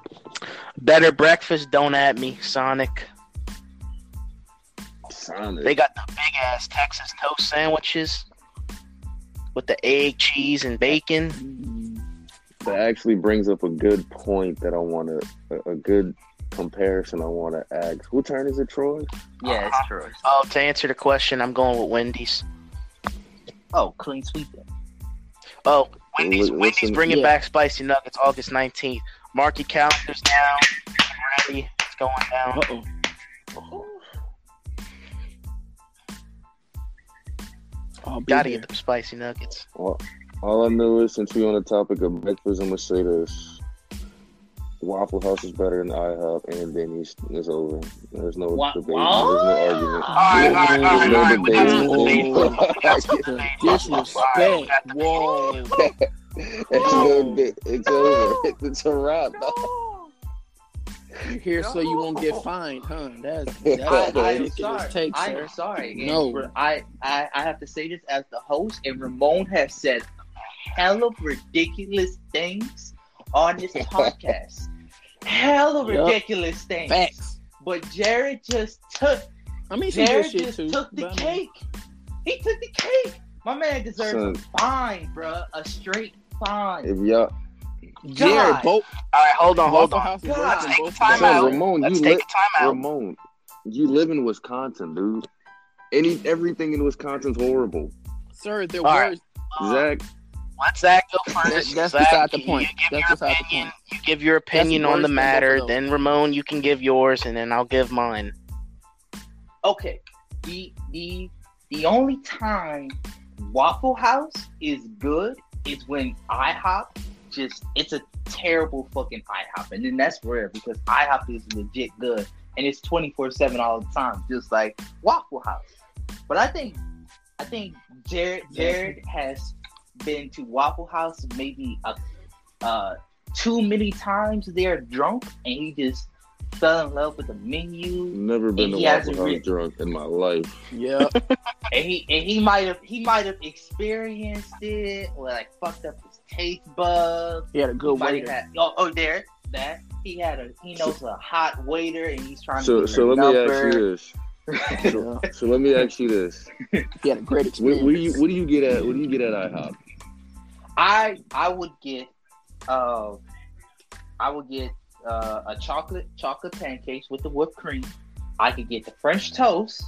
Better breakfast, don't at me, Sonic. Sonic. They got the big ass Texas toast sandwiches with the egg, cheese, and bacon. That actually brings up a good point that I want to, a, a good comparison I want to ask. Who turn is it, Troy? yeah, it's true. Oh, to answer the question, I'm going with Wendy's. Oh, clean sweeping. Oh, Wendy's, Li- Wendy's listen- bringing Yeah. back spicy nuggets August 19th. Mark your calendars down. Ready. It's going down. Uh oh. I'll Gotta there. get them spicy nuggets. All, all I know is since we on the topic of breakfast, I'm gonna say this: Waffle House is better than IHOP and Denny's. It's over. There's no Wa- debate. what? There's no argument. All right, all right, all right, all right. We got some Whoa. debate. We The debate. disrespect. Whoa. It's, over. it's over. It's a wrap. You're here so you won't get fined, huh? That's, that's I- a I, am sorry. take, I'm sorry. No. for- I, I I have to say this as the host, and Ramon has said hell of ridiculous things on this podcast. hell of Yup. ridiculous things. Facts. But Jared just took I mean, Jared just too. took the but I mean, cake. He took the cake. My man deserves Son. a fine, bruh. A straight fine. If y'all, Jared, God. both All right, hold on, hold on. House is God. worse than Take both time of out. Ramon, Let's you take li- time out. Ramon, you live in Wisconsin, dude. Any everything in Wisconsin's horrible. Sir, they're All right. worse. Uh, Zach, Let Zach go first. That- that's Zach, beside the point. You give That's your the opinion. point. You give your opinion on the than both of matter. Then Ramon, you can give yours, and then I'll give mine. okay the the the only time waffle house is good is when ihop just it's a terrible fucking ihop and then that's rare because ihop is legit good and it's 24-7 all the time just like waffle house but i think i think jared jared has been to waffle house maybe a, uh too many times they're drunk and he just fell in love with the menu never been to Waffle House re- drunk in my life. Yeah. and he and he might have he might have experienced it or like fucked up his taste buds. He had a good might waiter. have had oh oh there that he had a he knows a hot waiter and he's trying So, to so her let me ask you this. So, so let me ask you this. He had a great What, what do you what do you get at? What do you get at IHOP? I I would get uh I would get uh, a chocolate chocolate pancakes with the whipped cream. I could get the French toast.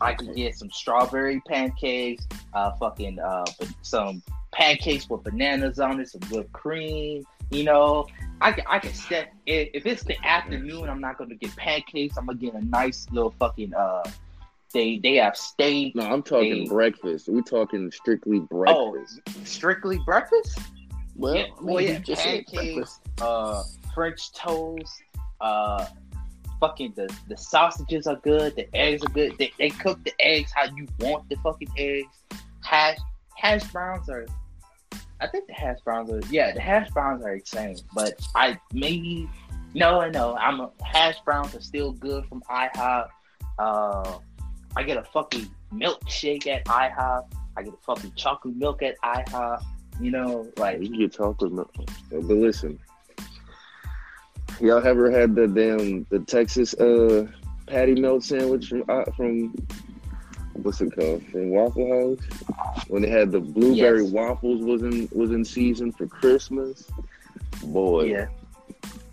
I could get some strawberry pancakes, uh, fucking uh, some pancakes with bananas on it, some whipped cream. You know, I can I can set if, if it's the afternoon, I'm not gonna get pancakes. I'm gonna get a nice little fucking uh. They they have steak, No, I'm talking Hey. breakfast. We're talking strictly breakfast. Oh. breakfast. strictly breakfast. Well, Yeah, I mean, well, yeah, just pancakes. uh French toast, uh fucking the the sausages are good, the eggs are good. They, they cook the eggs how you want the fucking eggs. Hash hash browns are I think the hash browns are yeah, the hash browns are insane. But I maybe no no, I'm a, hash browns are still good from IHOP. Uh I get a fucking milkshake at IHOP. I get a fucking chocolate milk at IHOP. You know, like You get chocolate milk. But listen, y'all ever had the damn the Texas uh patty melt sandwich from uh, from what's it called from Waffle House when they had the blueberry Yes. waffles was in was in season for Christmas. Boy, yeah.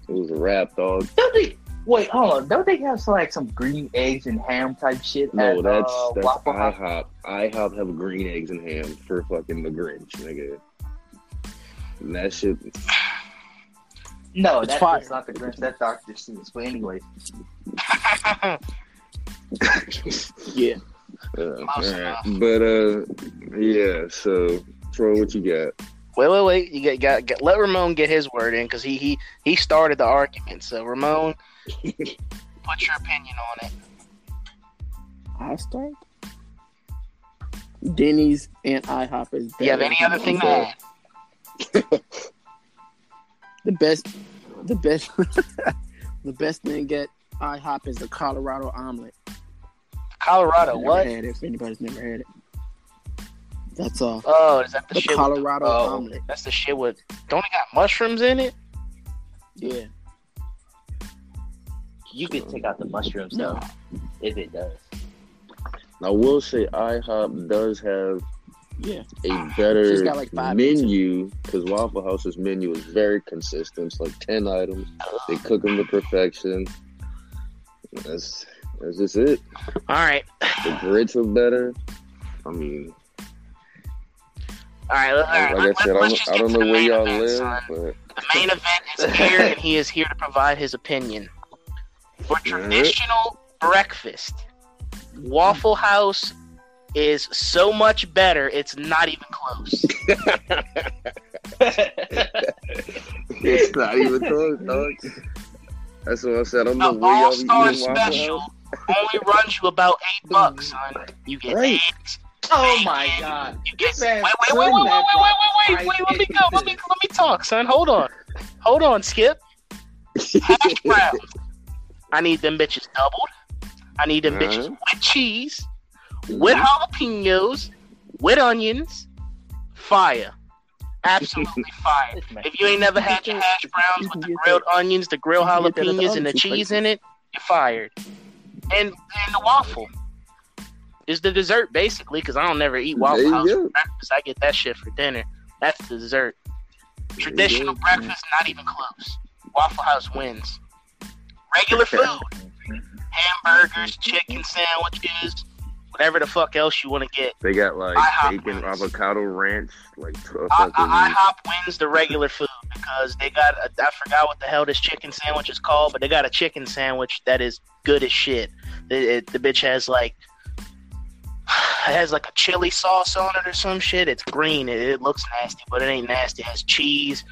it was a wrap, dog. Don't they? Wait, hold on. Don't they have some, like some green eggs and ham type shit? No, at, that's uh, that's Waffle House? IHOP. IHOP have green eggs and ham for fucking the Grinch, nigga. And that shit. No, It's that's, fire. that's not the Grinch. That's Doctor Seuss. But anyway, Yeah. Uh, alright. But uh, yeah. So, Troy, what you got? Wait, wait, wait. You got, got, got let Ramon get his word in because he, he he started the argument. So Ramon, put your opinion on it. I start. Denny's and IHOP is. Do you have any other thing to add? The best, the best, the best thing to get at IHOP is the Colorado omelet. Colorado, Never what? Had it, if anybody's never had it, that's all. Oh, is that the, The shit? with- Colorado Oh. omelet. that's the shit with. Don't it got mushrooms in it? Yeah. You could take out the mushrooms No. though, if it does. I will say IHOP does have Yeah. a better got like menu because Waffle House's menu is very consistent. It's like ten items. They cook them to perfection. That's that's just it. All right, The grits are better. I mean, all right. All right like I said, I don't, I don't know where y'all event, live, son. but The main event is here, and he is here to provide his opinion. For traditional breakfast, Waffle House is so much better. It's not even close. it's not even close, dog. That's what I said. I don't The know where y'all All be Star Special only runs you about eight bucks, son. You get Right. eggs, Oh my god. You get This wait, man wait, wait, wait, wait, wait, brought wait, wait, wait, wait. Let me go. Let me let me talk, son. Hold on, hold on, Skip. Hash browns. I need them bitches doubled. I need them bitches with cheese, with jalapenos, with onions. Fire. Absolutely fire. If you ain't never had your hash browns with the grilled onions, the grilled you can get that at the jalapenos, and the cheese in it, you're fired. And and the waffle is the dessert basically because I don't never eat There Waffle House for breakfast. I get that shit for dinner. That's the dessert. Traditional go. breakfast, not even close. Waffle House wins. Regular food, hamburgers, chicken sandwiches, whatever the fuck else you want to get. They got like bacon wins. avocado ranch, like I. I, IHOP wins the regular food because they got a, I forgot what the hell this chicken sandwich is called, but they got a chicken sandwich that is good as shit. It, it- the bitch has like it has like a chili sauce on it or some shit. It's green. It, it looks nasty, but it ain't nasty. It has cheese,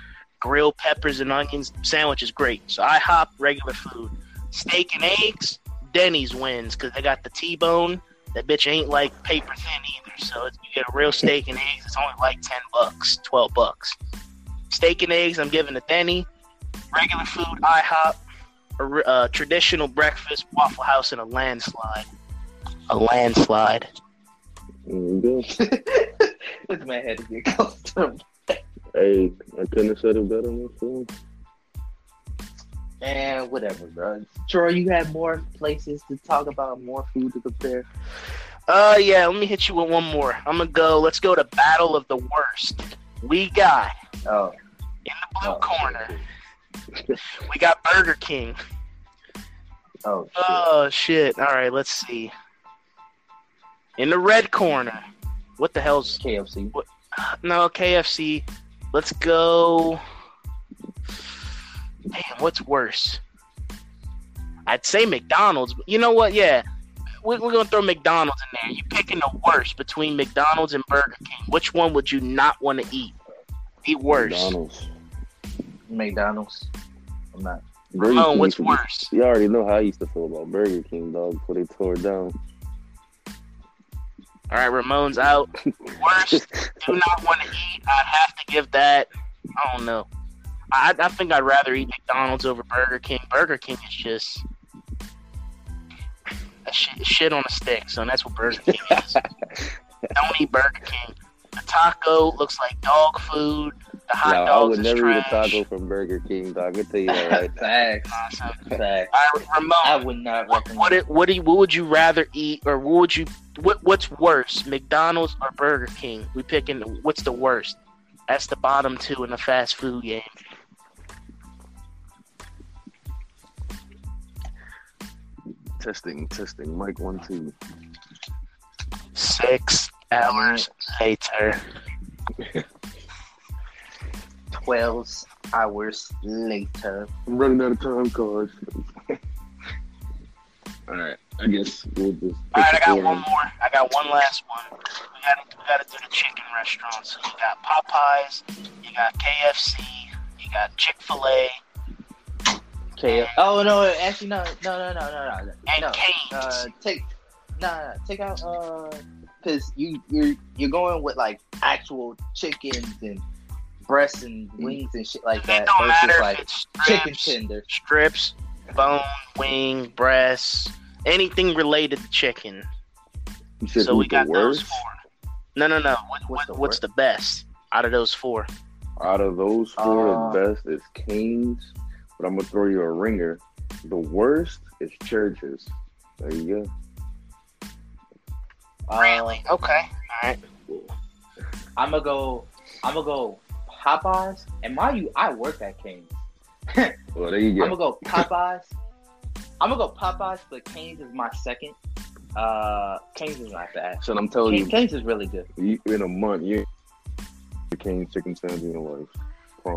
grilled peppers and onions. Sandwich is great. So IHOP regular food. Steak and eggs. Denny's wins because they got the T-bone. That bitch ain't like paper thin either. So you get a real steak and eggs. It's only like ten bucks, twelve bucks. Steak and eggs. I'm giving to Denny. Regular food. IHOP. A, re- uh, traditional breakfast. Waffle House and a landslide. A landslide. Man had to get him. Hey, I couldn't have said it better myself. And whatever, bro. Troy, you have more places to talk about, more food to compare. Uh, yeah. Let me hit you with one more. I'm gonna go. Let's go to battle of the worst. We got Oh, in the blue Oh, corner. We got Burger King. oh, shit. Oh shit! All right, let's see. In the red corner, what the hell's KFC. no KFC? Let's go. Damn, what's worse? I'd say McDonald's. But you know what? Yeah, we- we're gonna throw McDonald's in there. You picking the worst between McDonald's and Burger King? Which one would you not want to eat? Eat worse. McDonald's. McDonald's. I'm not. Burger Oh, King what's used to be- worse? You already know how I used to feel about Burger King, dog, before they tore it down. All right, Ramon's out. Worst do not want to eat. I'd have to give that. I don't know. I, I think I'd rather eat McDonald's over Burger King. Burger King is just that shit, shit on a stick. So that's what Burger King is. Don't eat Burger King. The taco looks like dog food. The hot Now, I dogs would is never eat a taco from Burger King, dog. I can tell you that right now. Facts. Nah, son. Facts. All right, Ramon. I would not What recommend. what, it, what do you, what would you rather eat, or what would you what what's worse, McDonald's or Burger King? We picking what's the worst. That's the bottom two in the fast food game. Testing, testing. Mic one two. Six hours later. 12 hours later. I'm running out of time cards. All right, I guess we'll just. All right, I got pick one more. I got one last one. We got to we got to do the chicken restaurants. So you got Popeyes, you got KFC, you got Chick Fil A, Okay. Oh no! Actually, no, no, no, no, no, no. and no. Cane's. Uh, take, nah, nah, take out. Uh, cause you you're you're going with like actual chickens and breasts and wings and shit like it that don't matter versus if like it's chicken tender. strips, bone, wing, breasts, anything related to chicken. You said So we who's got the those four. No, no, no. What, What's what, the what's the best out of those four? Out of those four, Uh, the best is Cane's, but I'm gonna throw you a ringer. The worst is Church's. There you go. Uh, Really? Okay. All right. I'm gonna go. I'm gonna go Popeyes. And mind you, I work at Cane's. Well, there you go. I'm gonna go Popeyes. I'm gonna go Popeyes, but Cane's is my second. Uh, Cane's is not bad. So I'm telling Cane's, you, Cane's is really good. you in a month, you the Cane's chicken sandwich in your life.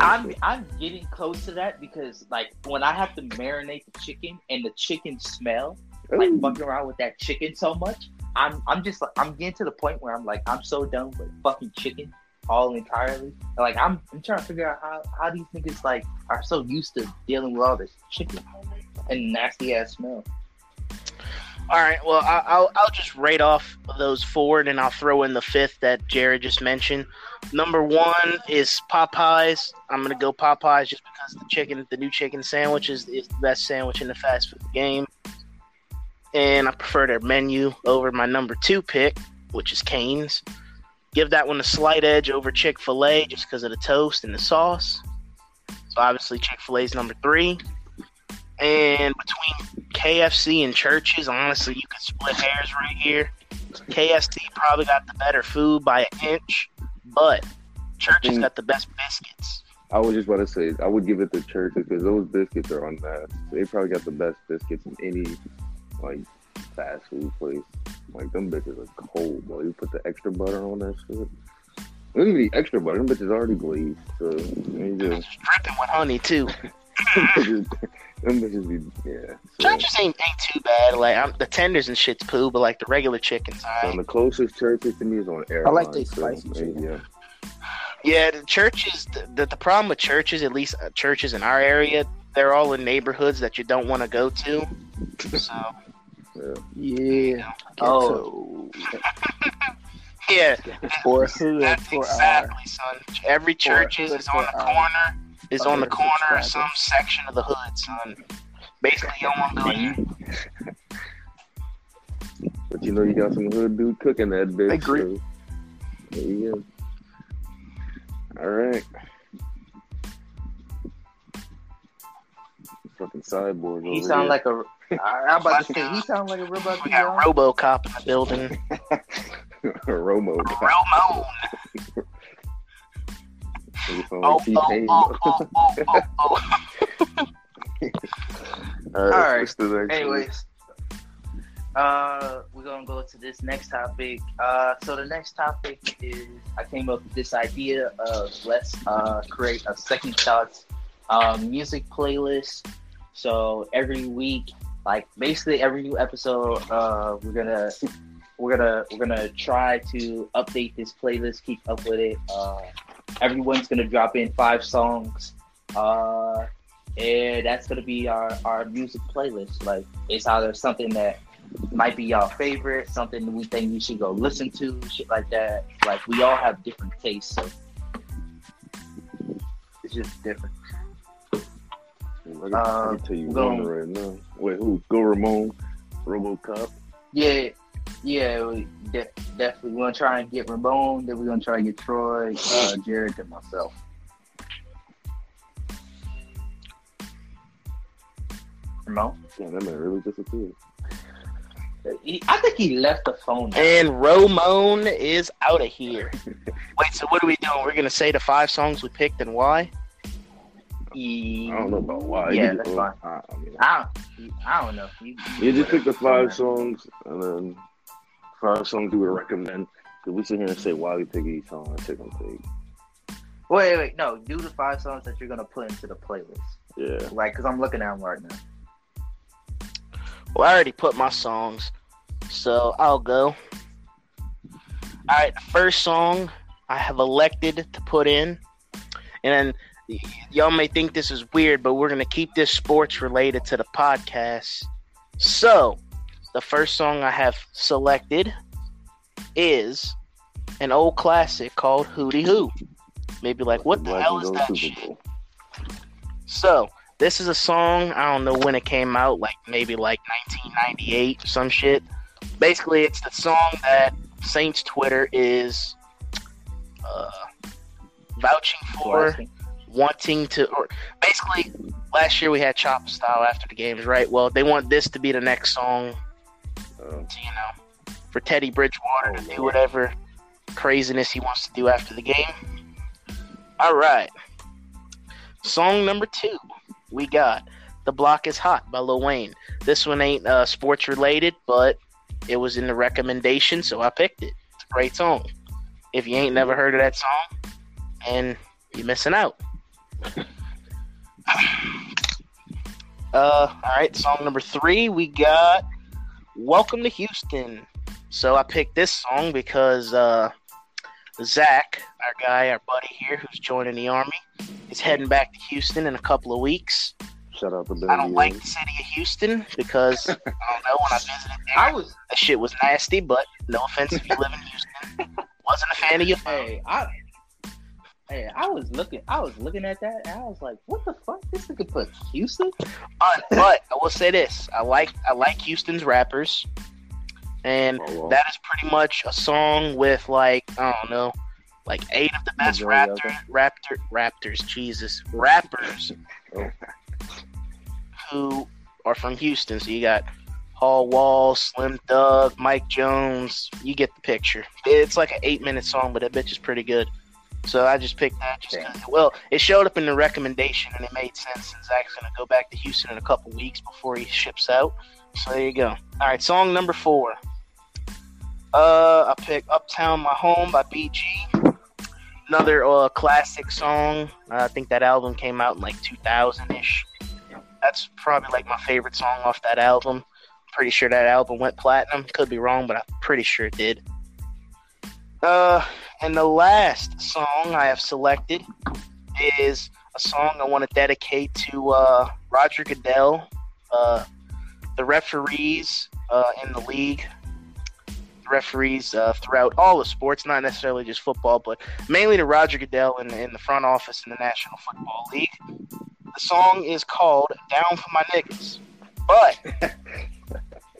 I'm you. I'm getting close to that because like when I have to marinate the chicken and the chicken smell, like Ooh. fucking around with that chicken so much, I'm I'm just like I'm getting to the point where I'm like I'm so done with fucking chicken all entirely. Like I'm I'm trying to figure out how, how these niggas like are so used to dealing with all this chicken and nasty ass smell. All right. Well, I'll I'll just rate off those four, and I'll throw in the fifth that Jared just mentioned. Number one is Popeyes. I'm gonna go Popeyes just because the chicken, the new chicken sandwich is, is the best sandwich in the fast food game, and I prefer their menu over my number two pick, which is Cane's. Give that one a slight edge over Chick Fil A just because of the toast and the sauce. So obviously Chick Fil A is number three. And between KFC and Church's, honestly, you could split hairs right here. KFC probably got the better food by an inch, but Church's think- mm. got the best biscuits. I was just about to say I would give it to Church's because those biscuits are on that. They probably got the best biscuits in any like fast food place. Like them bitches are cold, boy. You put the extra butter on that shit. You don't even need extra butter. Them bitches already glazed. So just, dripping with honey too. them bitches, be yeah. So, Church's ain't ain't too bad. Like I'm, the tenders and shit's poo, but like the regular chicken's so alright. the closest Church's to me is on air. I like they spicy chicken. Yeah, Yeah, the Church's. The, the problem with Church's, at least uh, Church's in our area, they're all in neighborhoods that you don't want to go to. So Yeah. Oh. yeah, For hood, that's for our. exactly, son. Every church is, is on the for our- corner. Is on the corner of some section of the hood, son. Basically, you don't want to go in. but you know you got some hood dude cooking that bitch. I agree. So, there you go. All right. Fucking cyborg. He over sound here. like a. I'm about to say he sound like a robot. We got RoboCop in the building. Romo. Ramon. Oh, oh, oh, oh, oh, oh. All right. Alright. What's the next one? Anyways, uh, we're gonna go to this next topic. Uh, so the next topic is I came up with this idea of let's uh create a second thoughts um, music playlist. So every week, like basically every new episode, uh, we're gonna we're gonna we're gonna try to update this playlist, keep up with it. Uh, everyone's gonna drop in five songs. Uh, and that's gonna be our, our music playlist. Like it's either something that might be our favorite, something we think you should go listen to, shit like that. Like we all have different tastes, so it's just different. I can, can tell you one right now. Wait, who? Go Ramon, RoboCop. Yeah, yeah, we de- definitely. We're gonna try and get Ramon, then we're gonna try and get Troy, uh, Jared, and myself. Ramon, Damn, that man really disappeared. he, I think he left the phone. now. And Ramon is out of here. Wait, so what are we doing? We're gonna say the five songs we picked and why? I don't know about why. Yeah, You that's just- fine. I, I mean, I don't, I don't know. You, you just pick the five songs. songs and then five songs you would recommend. Cause we sit here and say why we pick each song. I take them take. Wait, wait, no. Do the five songs that you're gonna put into the playlist, Yeah. Like, Because I'm looking at them right now. Well, I already put my songs, so I'll go. All right, first song I have elected to put in, and y- y'all may think this is weird, but we're gonna keep this sports related to the podcast. So, the first song I have selected is an old classic called "Hootie Hoo." Maybe like, what the hell is that? Shit? So this is a song. I don't know when it came out. Like maybe like 1998 some shit. Basically, it's the song that Saints Twitter is uh, vouching for, wanting to. Or basically, last year we had Choppa Style after the games, right? Well, they want this to be the next song. Uh, To, you know, for Teddy Bridgewater to do whatever craziness he wants to do after the game. All right. Song number two, we got "The Block Is Hot" by Lil Wayne. This one ain't uh, sports related, but it was in the recommendation, so I picked it. It's a great song. If you ain't never heard of that song, and you're missing out. Uh, all right, song number three, we got "Welcome to Houston." So I picked this song because uh, Zach, our guy, our buddy here, who's joining the army, is heading back to Houston in a couple of weeks. Shout out to I don't like the city of Houston because I don't know when I visited there, I was that shit was nasty. But no offense if you live in Houston, wasn't a fan of you. hey, I hey, I was looking I was looking at that and I was like, what the fuck? This nigga put Houston? But, but I will say this: I like I like Houston's rappers, and Oh, well. that is pretty much a song with like I don't know, like eight of the best Majority of raptor raptor raptors. Jesus, rappers Oh. who are from Houston. So you got Paul Wall, Slim Thug, Mike Jones. You get the picture. It's like an eight minute song, but that bitch is pretty good. So I just picked that just 'cause- well, it showed up in the recommendation and it made sense. And Zach's gonna go back to Houston in a couple weeks before he ships out. So there you go. All right, song number four. Uh, I picked "Uptown My Home" by BG. Another uh, classic song. I think that album came out in like 2000 ish. That's probably like my favorite song off that album. Pretty sure that album went platinum. Could be wrong, but I'm pretty sure it did. Uh, and the last song I have selected is a song I want to dedicate to uh, Roger Goodell, uh, the referees uh, in the league, referees uh, throughout all the sports, not necessarily just football, but mainly to Roger Goodell in, in the front office in the National Football League. The song is called "Down for My Niggas," but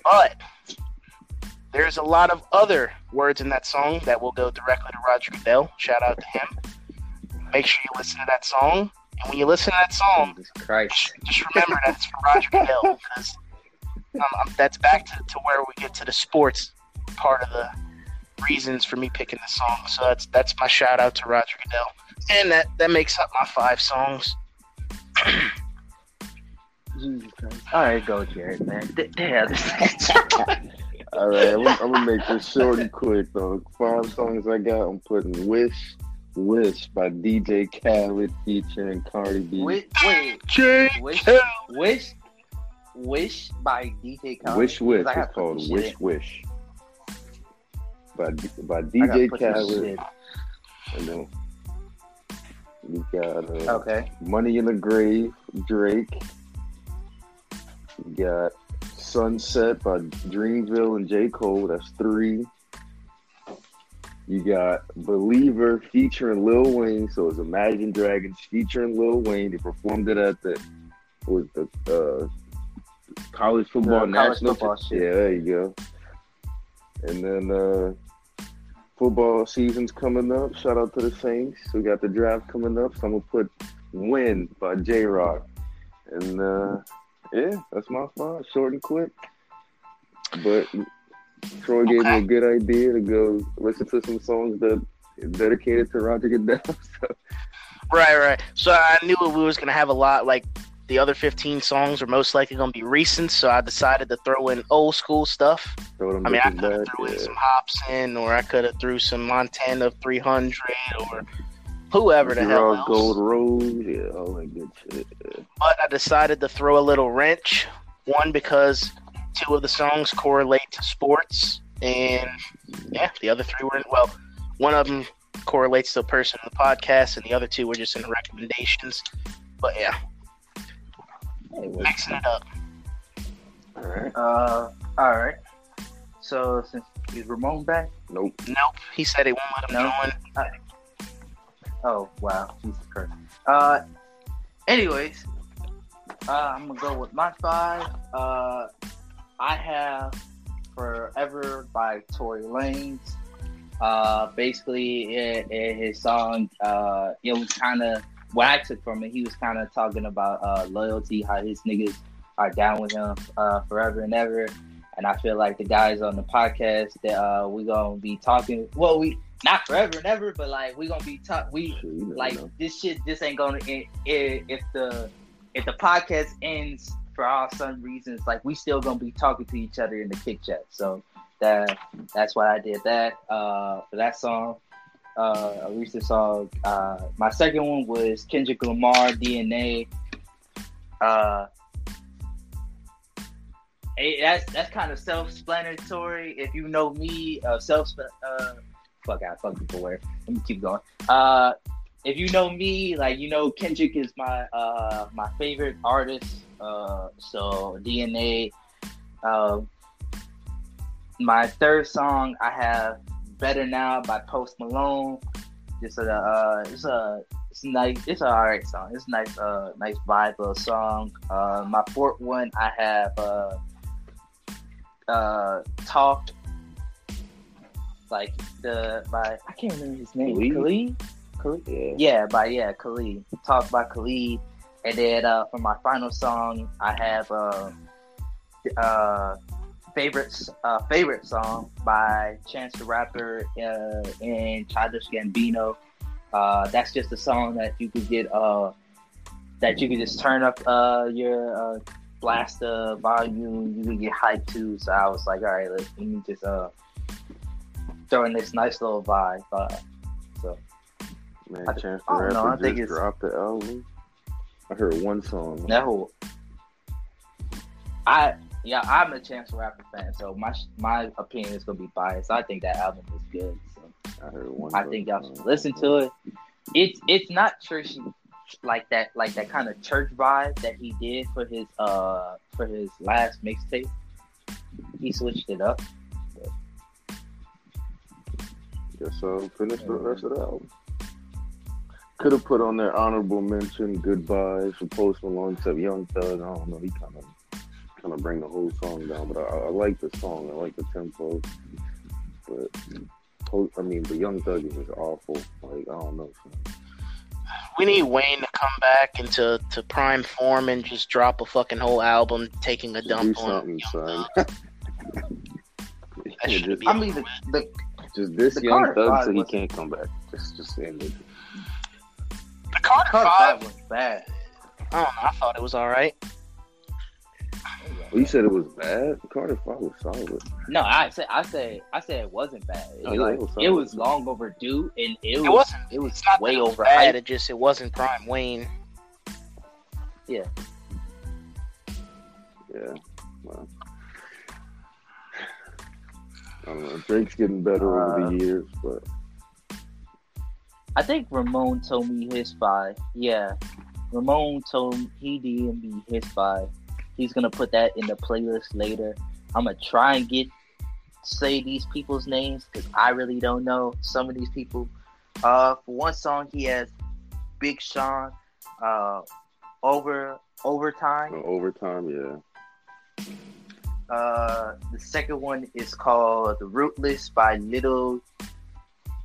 but there's a lot of other words in that song that will go directly to Roger Goodell. Shout out to him. Make sure you listen to that song, and when you listen to that song, Jesus Christ. just remember that it's from Roger Goodell because um, that's back to, to where we get to the sports part of the reasons for me picking the song. So that's that's my shout out to Roger Goodell, and that that makes up my five songs. Alright, go Jared, man. D- Damn, this All right, I'm, I'm gonna make this short and quick though. Five songs I got. I'm putting "Wish," "Wish" by DJ Khaled featuring Cardi B. Wait, wait, J. Wish, wish, wish by DJ Khaled. Wish Wish. 'Cause I gotta It's put called this Wish shit Wish. By D- by in. I gotta DJ put this Khaled, shit. and then you got uh, Okay. Money in the Grave, Drake. You got Sunset by Dreamville and J. Cole. That's three. You got Believer featuring Lil Wayne. So it's Imagine Dragons featuring Lil Wayne. They performed it at the was the uh, college football college national. football. Yeah, there you go. And then uh, football season's coming up. Shout out to the Saints. We got the draft coming up. So I'm gonna put "Win" by Jay Rock. And uh, yeah, that's my five. Short and quick. But Troy gave me a good idea to go listen to some songs that dedicated to Roger Goodell. So Right, right. So I knew we was gonna have a lot. Like the other 15 songs are most likely gonna be recent. So I decided to throw in old school stuff. I mean, I could have threw in some Hobson, or I could have threw some Montana 300, or whoever the hell Raw else. Gold Rose, yeah, all that good shit. Yeah. But I decided to throw a little wrench. One because two of the songs correlate to sports, and yeah, the other three were well. One of them correlates to a person in the podcast, and the other two were just in the recommendations. But yeah, Hey, mixing it up. All right. Uh, all right. So since is Ramon back? Nope. Nope, he said he won't let him No. join. Oh wow, Jesus Christ. Uh, anyways, uh, I'm gonna go with my five. Uh, I have "Forever" by Tory Lanez. Uh, basically, in, in his song, uh, it was kind of what I took from it. He was kind of talking about uh, loyalty, how his niggas are down with him uh, forever and ever. And I feel like the guys on the podcast that uh, we gonna be talking. Well, we not forever and ever, but like we gonna be talk. We like this shit just ain't gonna end, if the if the podcast ends for all some reasons like we still gonna be talking to each other in the kick chat. So that that's why i did that uh for that song. Uh a recent song uh my second one was kendrick lamar dna uh that's that's kind of self-explanatory. If you know me uh self uh fuck out fuck people where let me keep going uh if you know me, like you know Kendrick is my uh my favorite artist. Uh, so DNA. Um, my third song I have "Better Now" by Post Malone. Just a uh, it's a it's nice. It's an alright song. It's nice uh nice vibe of song. Uh, my fourth one I have uh uh talk like the by I can't remember his name. Khalid? Khalid? Yeah. Yeah, by yeah, Khalid. Talk by Khalid. And then uh, for my final song, I have uh, uh, favorite uh, favorite song by Chance the Rapper uh, and Childish Gambino. Uh, that's just a song that you could get uh, that you could just turn up uh, your uh, blast the volume. You could get hyped too. So I was like, all right, let me just uh, throw in this nice little vibe. Uh, Man, I- Chance the don't know, I think just it's- dropped the album. I heard one song. No. I yeah, I'm a Chance the Rapper fan, so my my opinion is gonna be biased. I think that album is good. So I heard one. I think y'all should listen to it. It's it's not churchy like that like that kind of church vibe that he did for his uh for his last mixtape. He switched it up. Guess I'll finish the rest of the album. Could have put on their honorable mention "Goodbye" for Post Malone, except Young Thug. I don't know. He kind of kind of bring the whole song down, but I, I like the song. I like the tempo. But Po- I mean, the Young Thug is just awful. Like I don't know. We need Wayne to come back into to prime form and just drop a fucking whole album, taking a Do dump on. something, Young son. Thug. That Yeah, should just, be. I mean the, the just this the Young Thug, so he wasn't- can't come back. Just just end it. the Carter, Carter Five. Five was bad. I know. I thought it was all right. Well, you said it was bad. The Carter Five was solid. No, I said I said I said it wasn't bad. It, Oh, yeah, like, it was it was long overdue, and it was It wasn't. it was not way that it was over bad. It just it wasn't prime Wayne. Yeah. Yeah. Well. I don't know. Drake's getting better over Uh, the years, but I think Ramon told me his five. Yeah, Ramon told he DM'd me his five. He's gonna put that in the playlist later. I'm gonna try and get say these people's names because I really don't know some of these people. Uh, for one song, he has Big Sean, uh, over overtime. uh, overtime, yeah. Uh, the second one is called "The Rootless" by Little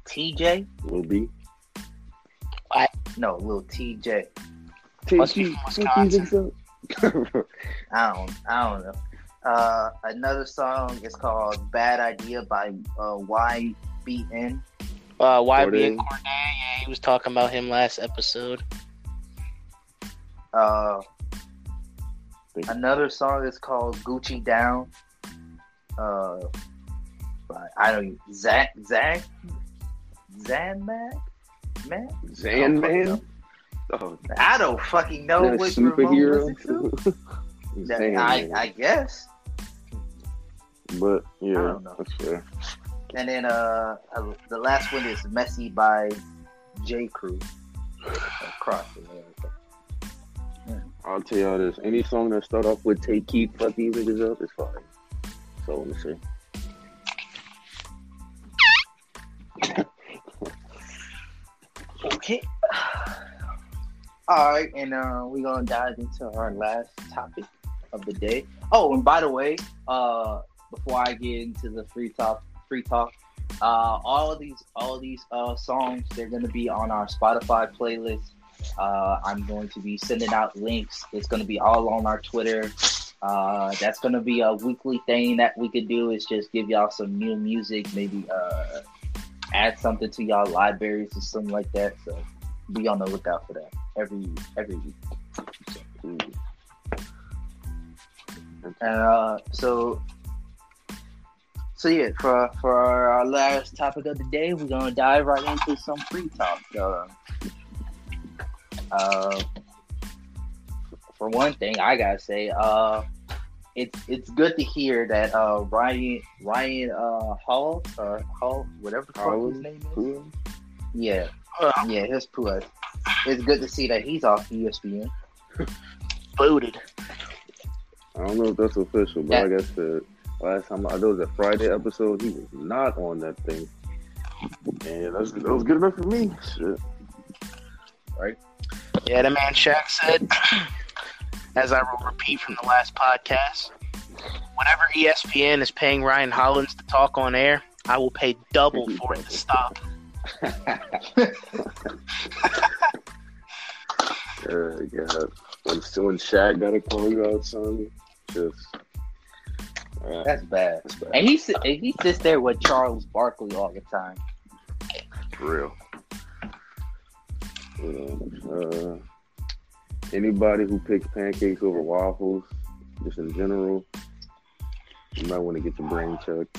TJ. Will be. No, Little TJ. Must be Wisconsin. I don't, I don't know. Uh, another song is called "Bad Idea" by uh, YBN. Uh, YB Cordae. Cordae, yeah, he was talking about him last episode. Uh, another song is called "Gucci Down." Uh, by I don't Zach Zach Zan Mac Mac. Zan Man? Oh, I don't fucking know what superhero? listened to. That- Zan I. I guess. but yeah, don't know. that's fair. And then uh, uh, the last one is "Messy" by J. Crew. Across America. I'll tell y'all this: any song that start off with "Take Keep," fuck these niggas up, is fine. So let me see. Okay. All right, and uh, we're gonna dive into our last topic of the day. Oh, and by the way, uh, before I get into the free talk, free talk, uh, all of these, all of these uh, songs, they're gonna be on our Spotify playlist. Uh, I'm going to be sending out links. It's gonna be all on our Twitter. Uh, that's gonna be a weekly thing that we could do. Is just give y'all some new music, maybe uh, add something to y'all libraries or something like that. So be on the lookout for that every every week. And uh, so so yeah, for for our last topic of the day, we're gonna dive right into some free talk. Uh, uh, for one thing, I gotta say, uh, it's it's good to hear that uh, Ryan Ryan uh, Hall or Hall whatever the fuck his name is. Cool. Yeah, Uh, Yeah, his plus. It's good to see that he's off ESPN. booted. I don't know if that's official, but Yeah. like I said, last time I know was a Friday episode, he was not on that thing. And that's, that was good enough for me. Shit. Yeah, the man Shaq said, as I will repeat from the last podcast, whenever ESPN is paying Ryan Hollins to talk on air, I will pay double for it to stop. Uh, yeah. When, when Shaq got to call you out, son, just. Uh, That's bad. that's bad. And he and he sits there with Charles Barkley all the time. For real. You uh, anybody who picks pancakes over waffles, just in general, you might want to get your brain checked.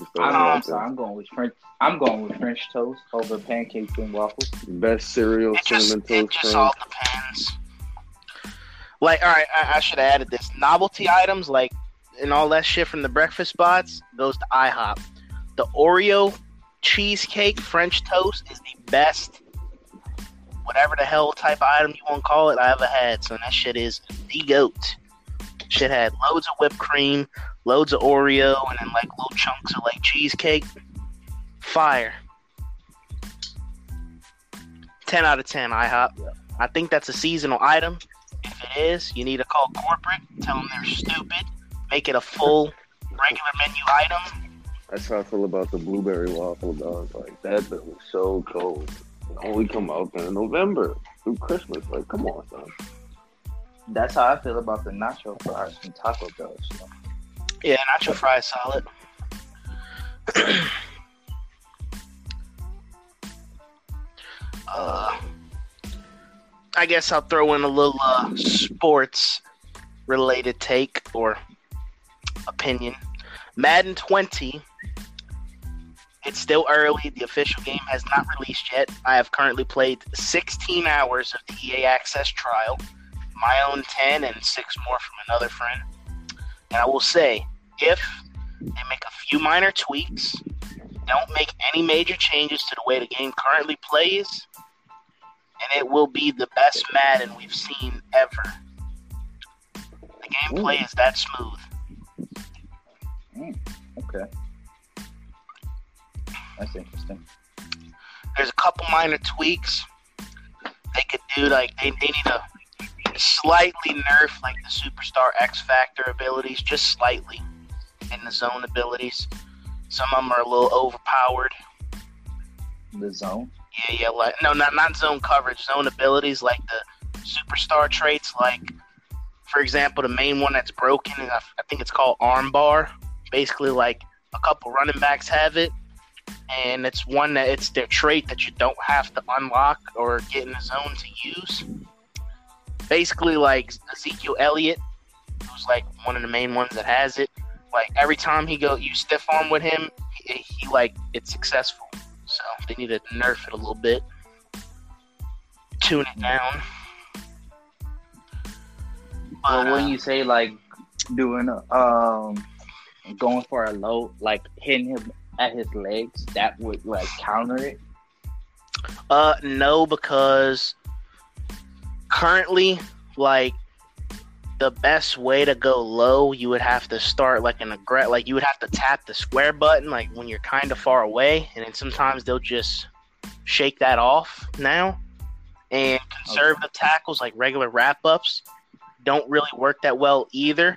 I'm, it out I'm sorry, I'm going with French. I'm going with French toast over pancakes and waffles. Best cereal, It just, cinnamon it just all depends. Like, all right, I, I should have added this. Novelty items, like, and all that shit from the breakfast spots, goes to IHOP. The Oreo cheesecake French toast is the best, whatever the hell type item you want to call it, I ever had. So that shit is the goat. Shit had loads of whipped cream, loads of Oreo, and then like little chunks of like cheesecake. Fire. 10 out of 10 IHOP. I think that's a seasonal item. If it is, you need to call corporate, tell them they're stupid, make it a full regular menu item. That's how I feel about the blueberry waffle, dog. Like that thing was so cold. It only come out in November through Christmas. Like, come on, son. That's how I feel about the nacho fries from Taco Bell. So. Yeah, nacho fries solid. uh, I guess I'll throw in a little uh, sports related take or opinion. Madden 20. It's still early. The official game has not released yet. I have currently played 16 hours of the EA Access trial, my own 10, and six more from another friend. And I will say, if they make a few minor tweaks, don't make any major changes to the way the game currently plays, and it will be the best Madden we've seen ever. The gameplay is that smooth. Mm, okay. That's interesting. There's a couple minor tweaks they could do. Like they, they need to slightly nerf like the superstar X Factor abilities, just slightly, and the zone abilities. Some of them are a little overpowered. The zone. Yeah, yeah, like no, not not zone coverage, zone abilities like the superstar traits. Like, for example, the main one that's broken, and I, I think it's called armbar. Basically, like a couple running backs have it, and it's one that it's their trait that you don't have to unlock or get in the zone to use. Basically, like Ezekiel Elliott, who's like one of the main ones that has it. Like every time he go, you stiff arm with him, he, he like it's successful. So they need to nerf it a little bit, tune it down. Well, But, when uh, you say like doing a, um going for a low, like hitting him at his legs, that would like counter it. Uh, no, because currently, like the best way to go low, you would have to start like an aggress, like you would have to tap the square button, like when you're kind of far away, and then sometimes they'll just shake that off now. And conservative tackles, like regular wrap ups, don't really work that well either.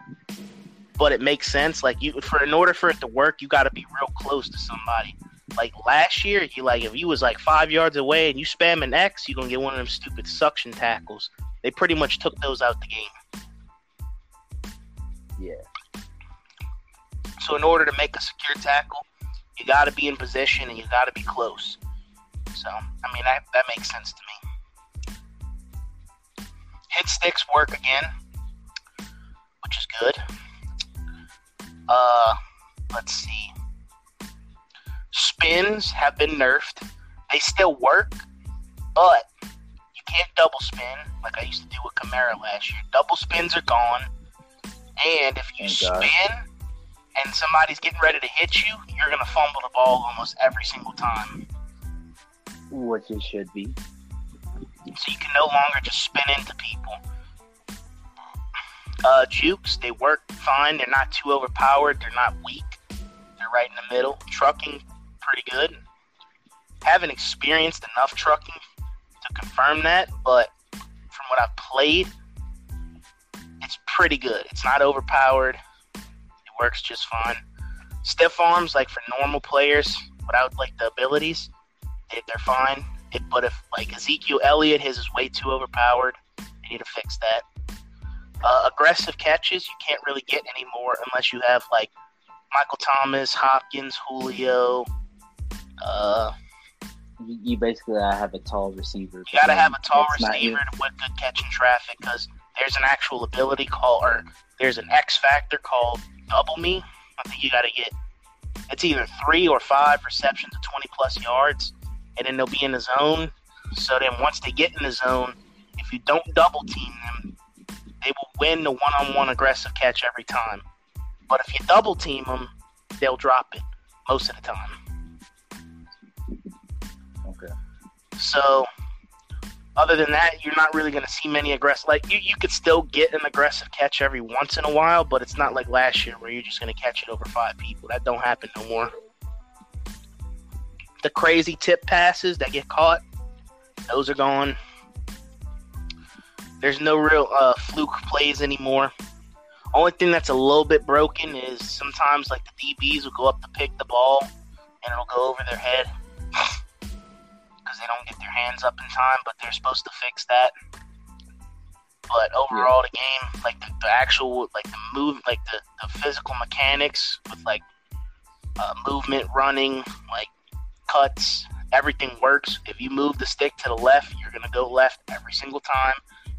But it makes sense. Like you, for in order for it to work, you got to be real close to somebody like last year, you like if you was like five yards away and you spam an X, you're gonna get one of them stupid suction tackles. They pretty much took those out the game. Yeah. So in order to make a secure tackle, you got to be in position and you got to be close. So I mean that that makes sense to me. Hit sticks work again, which is good. Uh, let's see. Spins have been nerfed. They still work, but you can't double spin like I used to do with Kamara last year. Double spins are gone, and if you Thank God. spin and somebody's getting ready to hit you, you're gonna fumble the ball almost every single time. which it should be. So you can no longer just spin into people. Uh, jukes, they work fine. They're not too overpowered. They're not weak. They're right in the middle. Trucking, pretty good. Haven't experienced enough trucking to confirm that, but from what I've played, it's pretty good. It's not overpowered. It works just fine. Stiff arms, like for normal players without like the abilities, they, they're fine. It, but if like Ezekiel Elliott, his is way too overpowered. They need to fix that. Uh, aggressive catches you can't really get anymore unless you have like Michael Thomas, Hopkins, Julio. Uh, You, you basically gotta have a tall receiver. you gotta have a tall receiver with good catching traffic because there's an actual ability called, or there's an X factor called Double Me. I think you gotta get it's either three or five receptions of 20 plus yards, and then they'll be in the zone. So then once they get in the zone, if you don't double team them, they will win the one on one aggressive catch every time. But if you double team them, they'll drop it most of the time. Okay. So, other than that, you're not really going to see many aggressive. Like you, you could still get an aggressive catch every once in a while, but it's not like last year where you're just going to catch it over five people. That don't happen no more. The crazy tip passes that get caught, those are gone. There's no real uh, fluke plays anymore. Only thing that's a little bit broken is sometimes like the DBs will go up to pick the ball and it'll go over their head because they don't get their hands up in time, but they're supposed to fix that. But overall, the game, like the, the actual, like the move, like the, the physical mechanics with like uh, movement, running, like cuts, everything works. If you move the stick to the left, you're gonna go left every single time.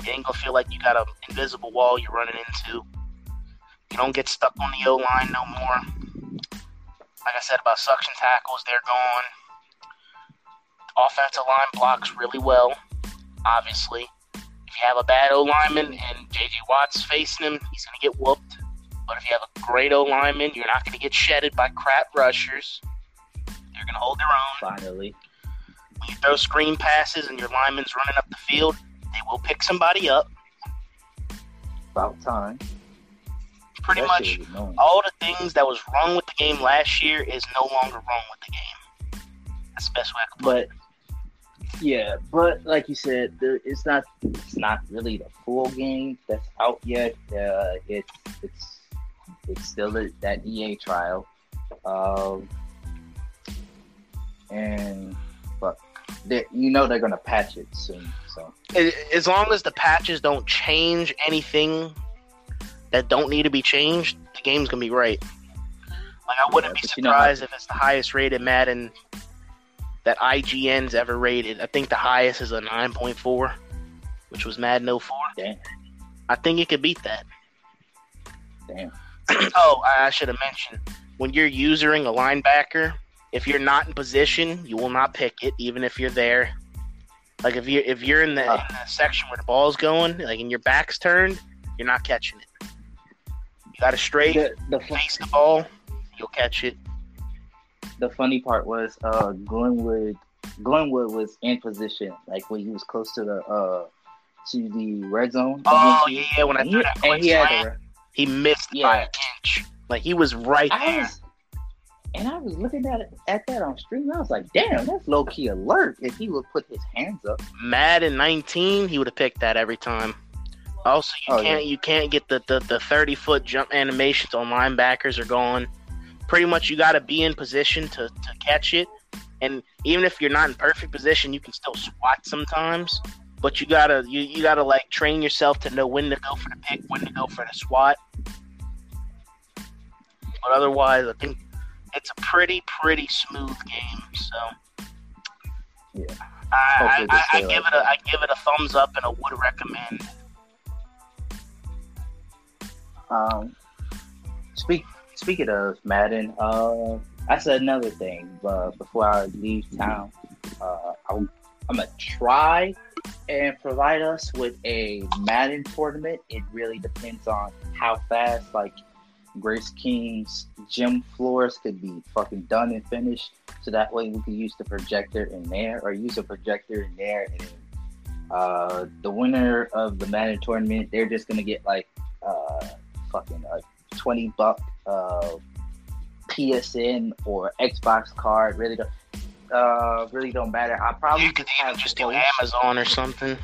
You ain't gonna feel like you got an invisible wall you're running into. You don't get stuck on the O line no more. Like I said about suction tackles, they're gone offensive line blocks really well. Obviously, if you have a bad O lineman and JJ Watt's facing him, he's going to get whooped. But if you have a great O lineman, you're not going to get shedded by crap rushers. They're going to hold their own. Finally. When you throw screen passes and your lineman's running up the field, they will pick somebody up. About time. Pretty That much shit was annoying. all the things that was wrong with the game last year is no longer wrong with the game. That's the best way I can put But it. yeah, but like you said, there, it's not it's not really the full game that's out yet. Uh, it's it's it's still a, that EA trial, um, and they you know they're gonna patch it soon. So As- long as the patches don't change anything that don't need to be changed, the game's gonna be great. Like I wouldn't Yeah, be but you know surprised if it's the highest rated Madden that IGN's ever rated. I think the highest is a nine point four, which was Madden 04. damn, I think it could beat that. damn. oh, I I should have mentioned when you're using a linebacker, if you're not in position, you will not pick it, even if you're there. Like if you if you're in the, in the section where the ball's going, like and your back's turned, you're not catching it. You got to straight The, the face the ball, you'll catch it. the funny part was uh Glenwood Glenwood was in position, like when he was close to the uh to the red zone. Oh yeah. When I threw that and he had the, he missed by Yeah. an inch. Like he was right I there. was, and I was looking at it at that on stream. I was like, damn, that's low key alert. If he would put his hands up, Mad Madden 19, he would have picked that every time. Also, you Oh, can't you can't get the, the, the 30 foot jump animations on linebackers are gone. Pretty much, you got to be in position to, to catch it. And even if you're not in perfect position, you can still swat sometimes. But you gotta you, you gotta like train yourself to know when to go for the pick, when to go for the swat. But otherwise, I think it's a pretty pretty smooth game. So Yeah. I, I, I, I give it a I give it a thumbs up and a would recommend. Um, speak speaking of Madden, uh, I said another thing. But before I leave town, uh, I'm, I'm gonna try and provide us with a Madden tournament. It really depends on how fast, like Grace King's gym floors could be fucking done and finished. so that way we could use the projector in there or use a projector in there and uh, the winner of the Madden tournament, they're just gonna get like uh, fucking a twenty buck uh, PSN or Xbox card. Really don't, uh, really don't matter. I probably You could have just do. Amazon or something.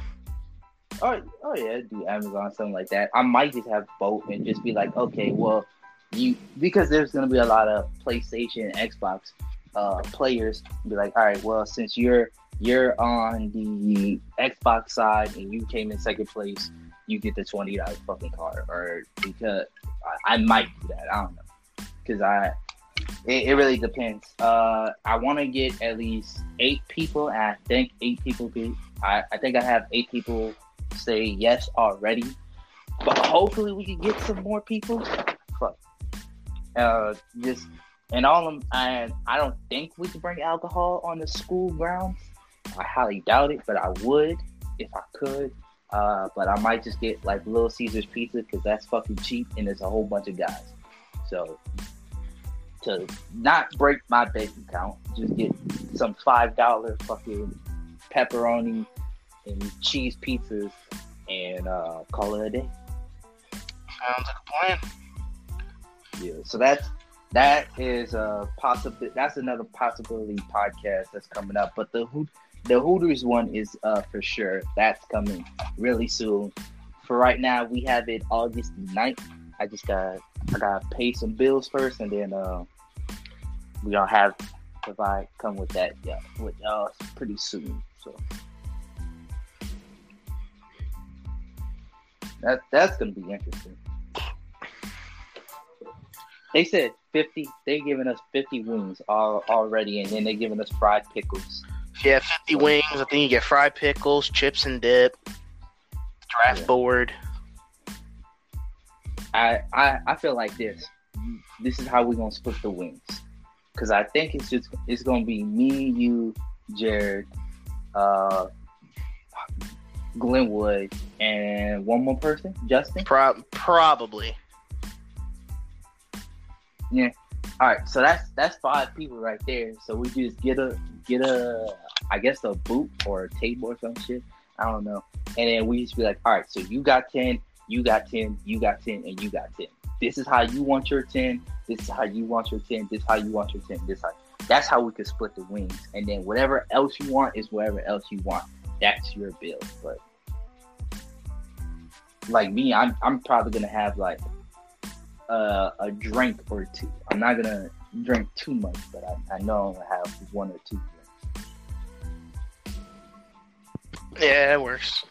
Oh, oh yeah, do Amazon something like that. I might just have both and just be like, okay, well, you because there's gonna be a lot of PlayStation, Xbox uh, players. Be like, all right, well, since you're you're on the Xbox side and you came in second place, you get the twenty dollar fucking card. Or because I, I might do that. I don't know because I. It, it really depends. Uh, I want to get at least eight people, I think eight people be. I, I think I have eight people say yes already, but hopefully we can get some more people. Fuck. Uh, just and all of them. I I don't think we can bring alcohol on the school grounds. I highly doubt it, but I would if I could. Uh, but I might just get like Little Caesars pizza because that's fucking cheap and it's a whole bunch of guys. So to not break my bank account, just get some five dollar fucking pepperoni and cheese pizzas and uh, call it a day. Sounds like a plan. Yeah. So that's that is a possible. That's another possibility podcast that's coming up. But the Hoot the Hooters one is uh for sure. That's coming really soon. For right now, we have it August 9th. I just got I gotta pay some bills first, and then uh, we gonna have provide come with that yeah with y'all pretty soon. So that that's gonna be interesting. They said fifty. They're giving us fifty wings all, already, and then they're giving us fried pickles. You have 50 wings, I think you get fried pickles, chips and dip, draft Yeah. board. I, I I feel like this. This is how we're gonna split the wings, because I think it's just it's gonna be me, you, Jared, uh, Glenwood, and one more person, Justin. Pro- probably. Yeah. All right, so that's that's five people right there. So we just get a get a I guess a boot or a table or some shit. I don't know. And then we just be like, all right, so you got ten, you got ten, you got ten, and you got ten. This is how you want your ten. This is how you want your ten. This is how you want your ten. This how that's how we could split the wings. And then whatever else you want is whatever else you want. That's your bill. But like me, I'm I'm probably gonna have like uh, a drink or two. I'm not gonna drink too much, but I, I know I'm gonna have one or two drinks. Yeah, it works.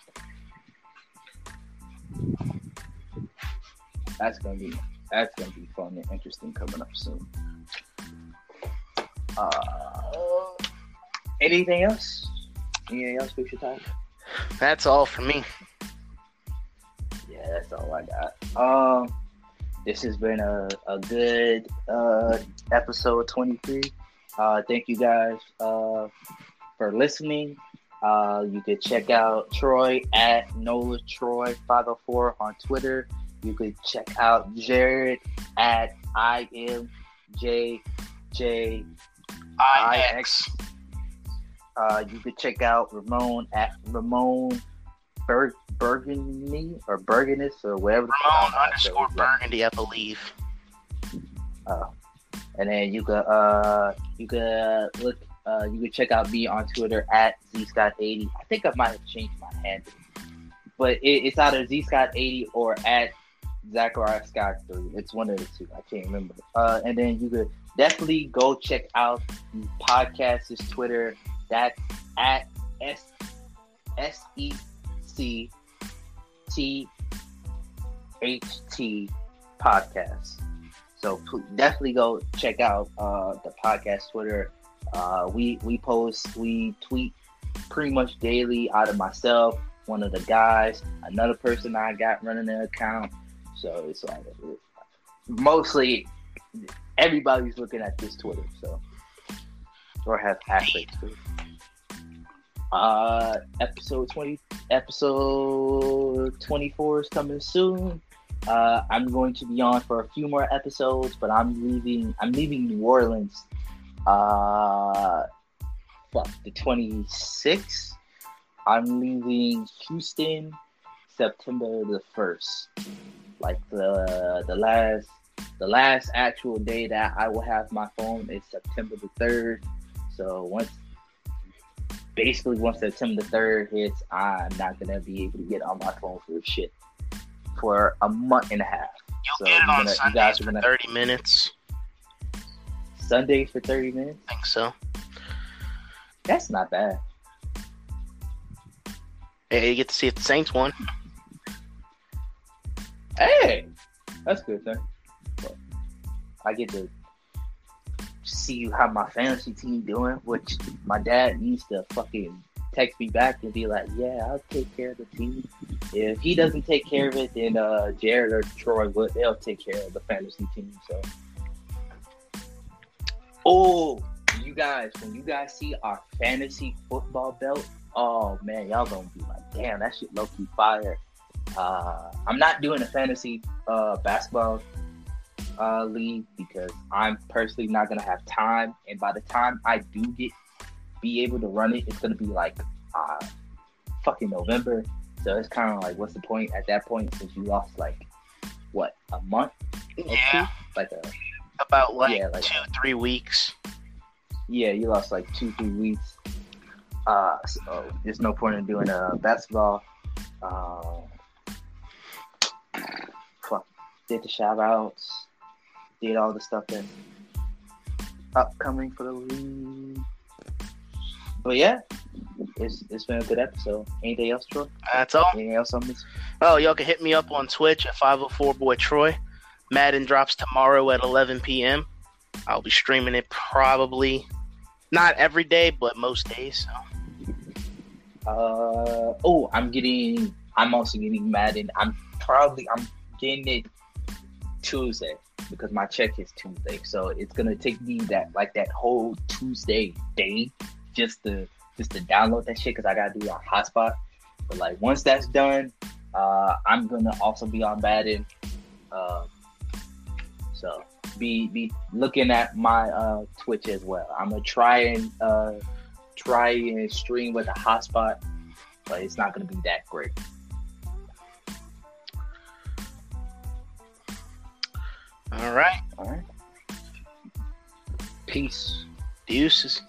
That's gonna be that's gonna be fun and interesting coming up soon. Uh, anything else? Anything else we should talk? That's all for me. Yeah, that's all I got. Um, this has been a, a good uh, episode 23. Uh, thank you guys uh, for listening. Uh, you could check out Troy at Nola Troy 504 on Twitter. You could check out Jared at I M J J IX. Uh, you could check out Ramon at Ramon Berg Burgundy or Burgunus or whatever. the fuck- I Ramon don't know how underscore Burgundy, I believe. Uh, and then you could uh you could look uh you could check out me on Twitter at zscott80. I think I might have changed my handle, but it, it's either zscott80 or at Zachariah Scott three. It's one of the two. I can't remember. Uh, and then you could definitely go check out the podcast's Twitter. That's at s s e c t h t podcast. So definitely go check out uh, the podcast Twitter. Uh, we we post, we tweet pretty much daily out of myself, one of the guys, another person I got running the account. So it's like mostly everybody's looking at this Twitter. So or have access to. Uh, episode twenty, episode twenty four is coming soon. Uh, I'm going to be on for a few more episodes, but I'm leaving. I'm leaving New Orleans Uh, fuck the twenty sixth. I'm leaving Houston September the first. Like the the last the last actual day that I will have my phone is September the third. So once basically once September the third hits, I'm not gonna be able to get on my phone for shit for a month and a half. You'll So get it on gonna- you Sundays guys are for gonna- 30 minutes. Sundays for thirty minutes. I think so. That's not bad. Hey, you get to see if the Saints won. Hey, that's good, sir. I get to see how my fantasy team doing, which my dad needs to fucking text me back and be like, "Yeah, I'll take care of the team." If he doesn't take care of it, then uh, Jared or Troy would. They'll take care of the fantasy team. So, oh, you guys, when you guys see our fantasy football belt, oh man, y'all gonna be like, "Damn, that shit low key fire." Uh, I'm not doing a fantasy uh, basketball uh, league because I'm personally not gonna have time, and by the time I do get be able to run it, it's gonna be like uh, fucking November. So it's kind of like, what's the point at that point since you lost like what a month. Yeah, like a about like, Yeah, like- two, three weeks. yeah, you lost like two, three weeks. Uh, so there's no point in doing a basketball. Uh, fuck, did the shout outs, did all the stuff that's upcoming for the league. But yeah, it's it's been a good episode. Anything else, Troy? That's all. Anything else on this? Oh, y'all can hit me up on Twitch at 504 Boy Troy. Madden drops tomorrow at 11 p.m. I'll be streaming it probably not every day, but most days. So. Uh oh, I'm getting. I'm also getting Madden. I'm probably I'm getting it Tuesday because my check is Tuesday. So it's gonna take me that like that whole Tuesday day just to just to download that shit because I gotta do it on hotspot. But like once that's done, uh, I'm gonna also be on Madden. Uh, so be be looking at my uh, Twitch as well. I'm gonna try and uh, try and stream with a hotspot, but it's not gonna be that great. All right. All right. Peace. Deuces.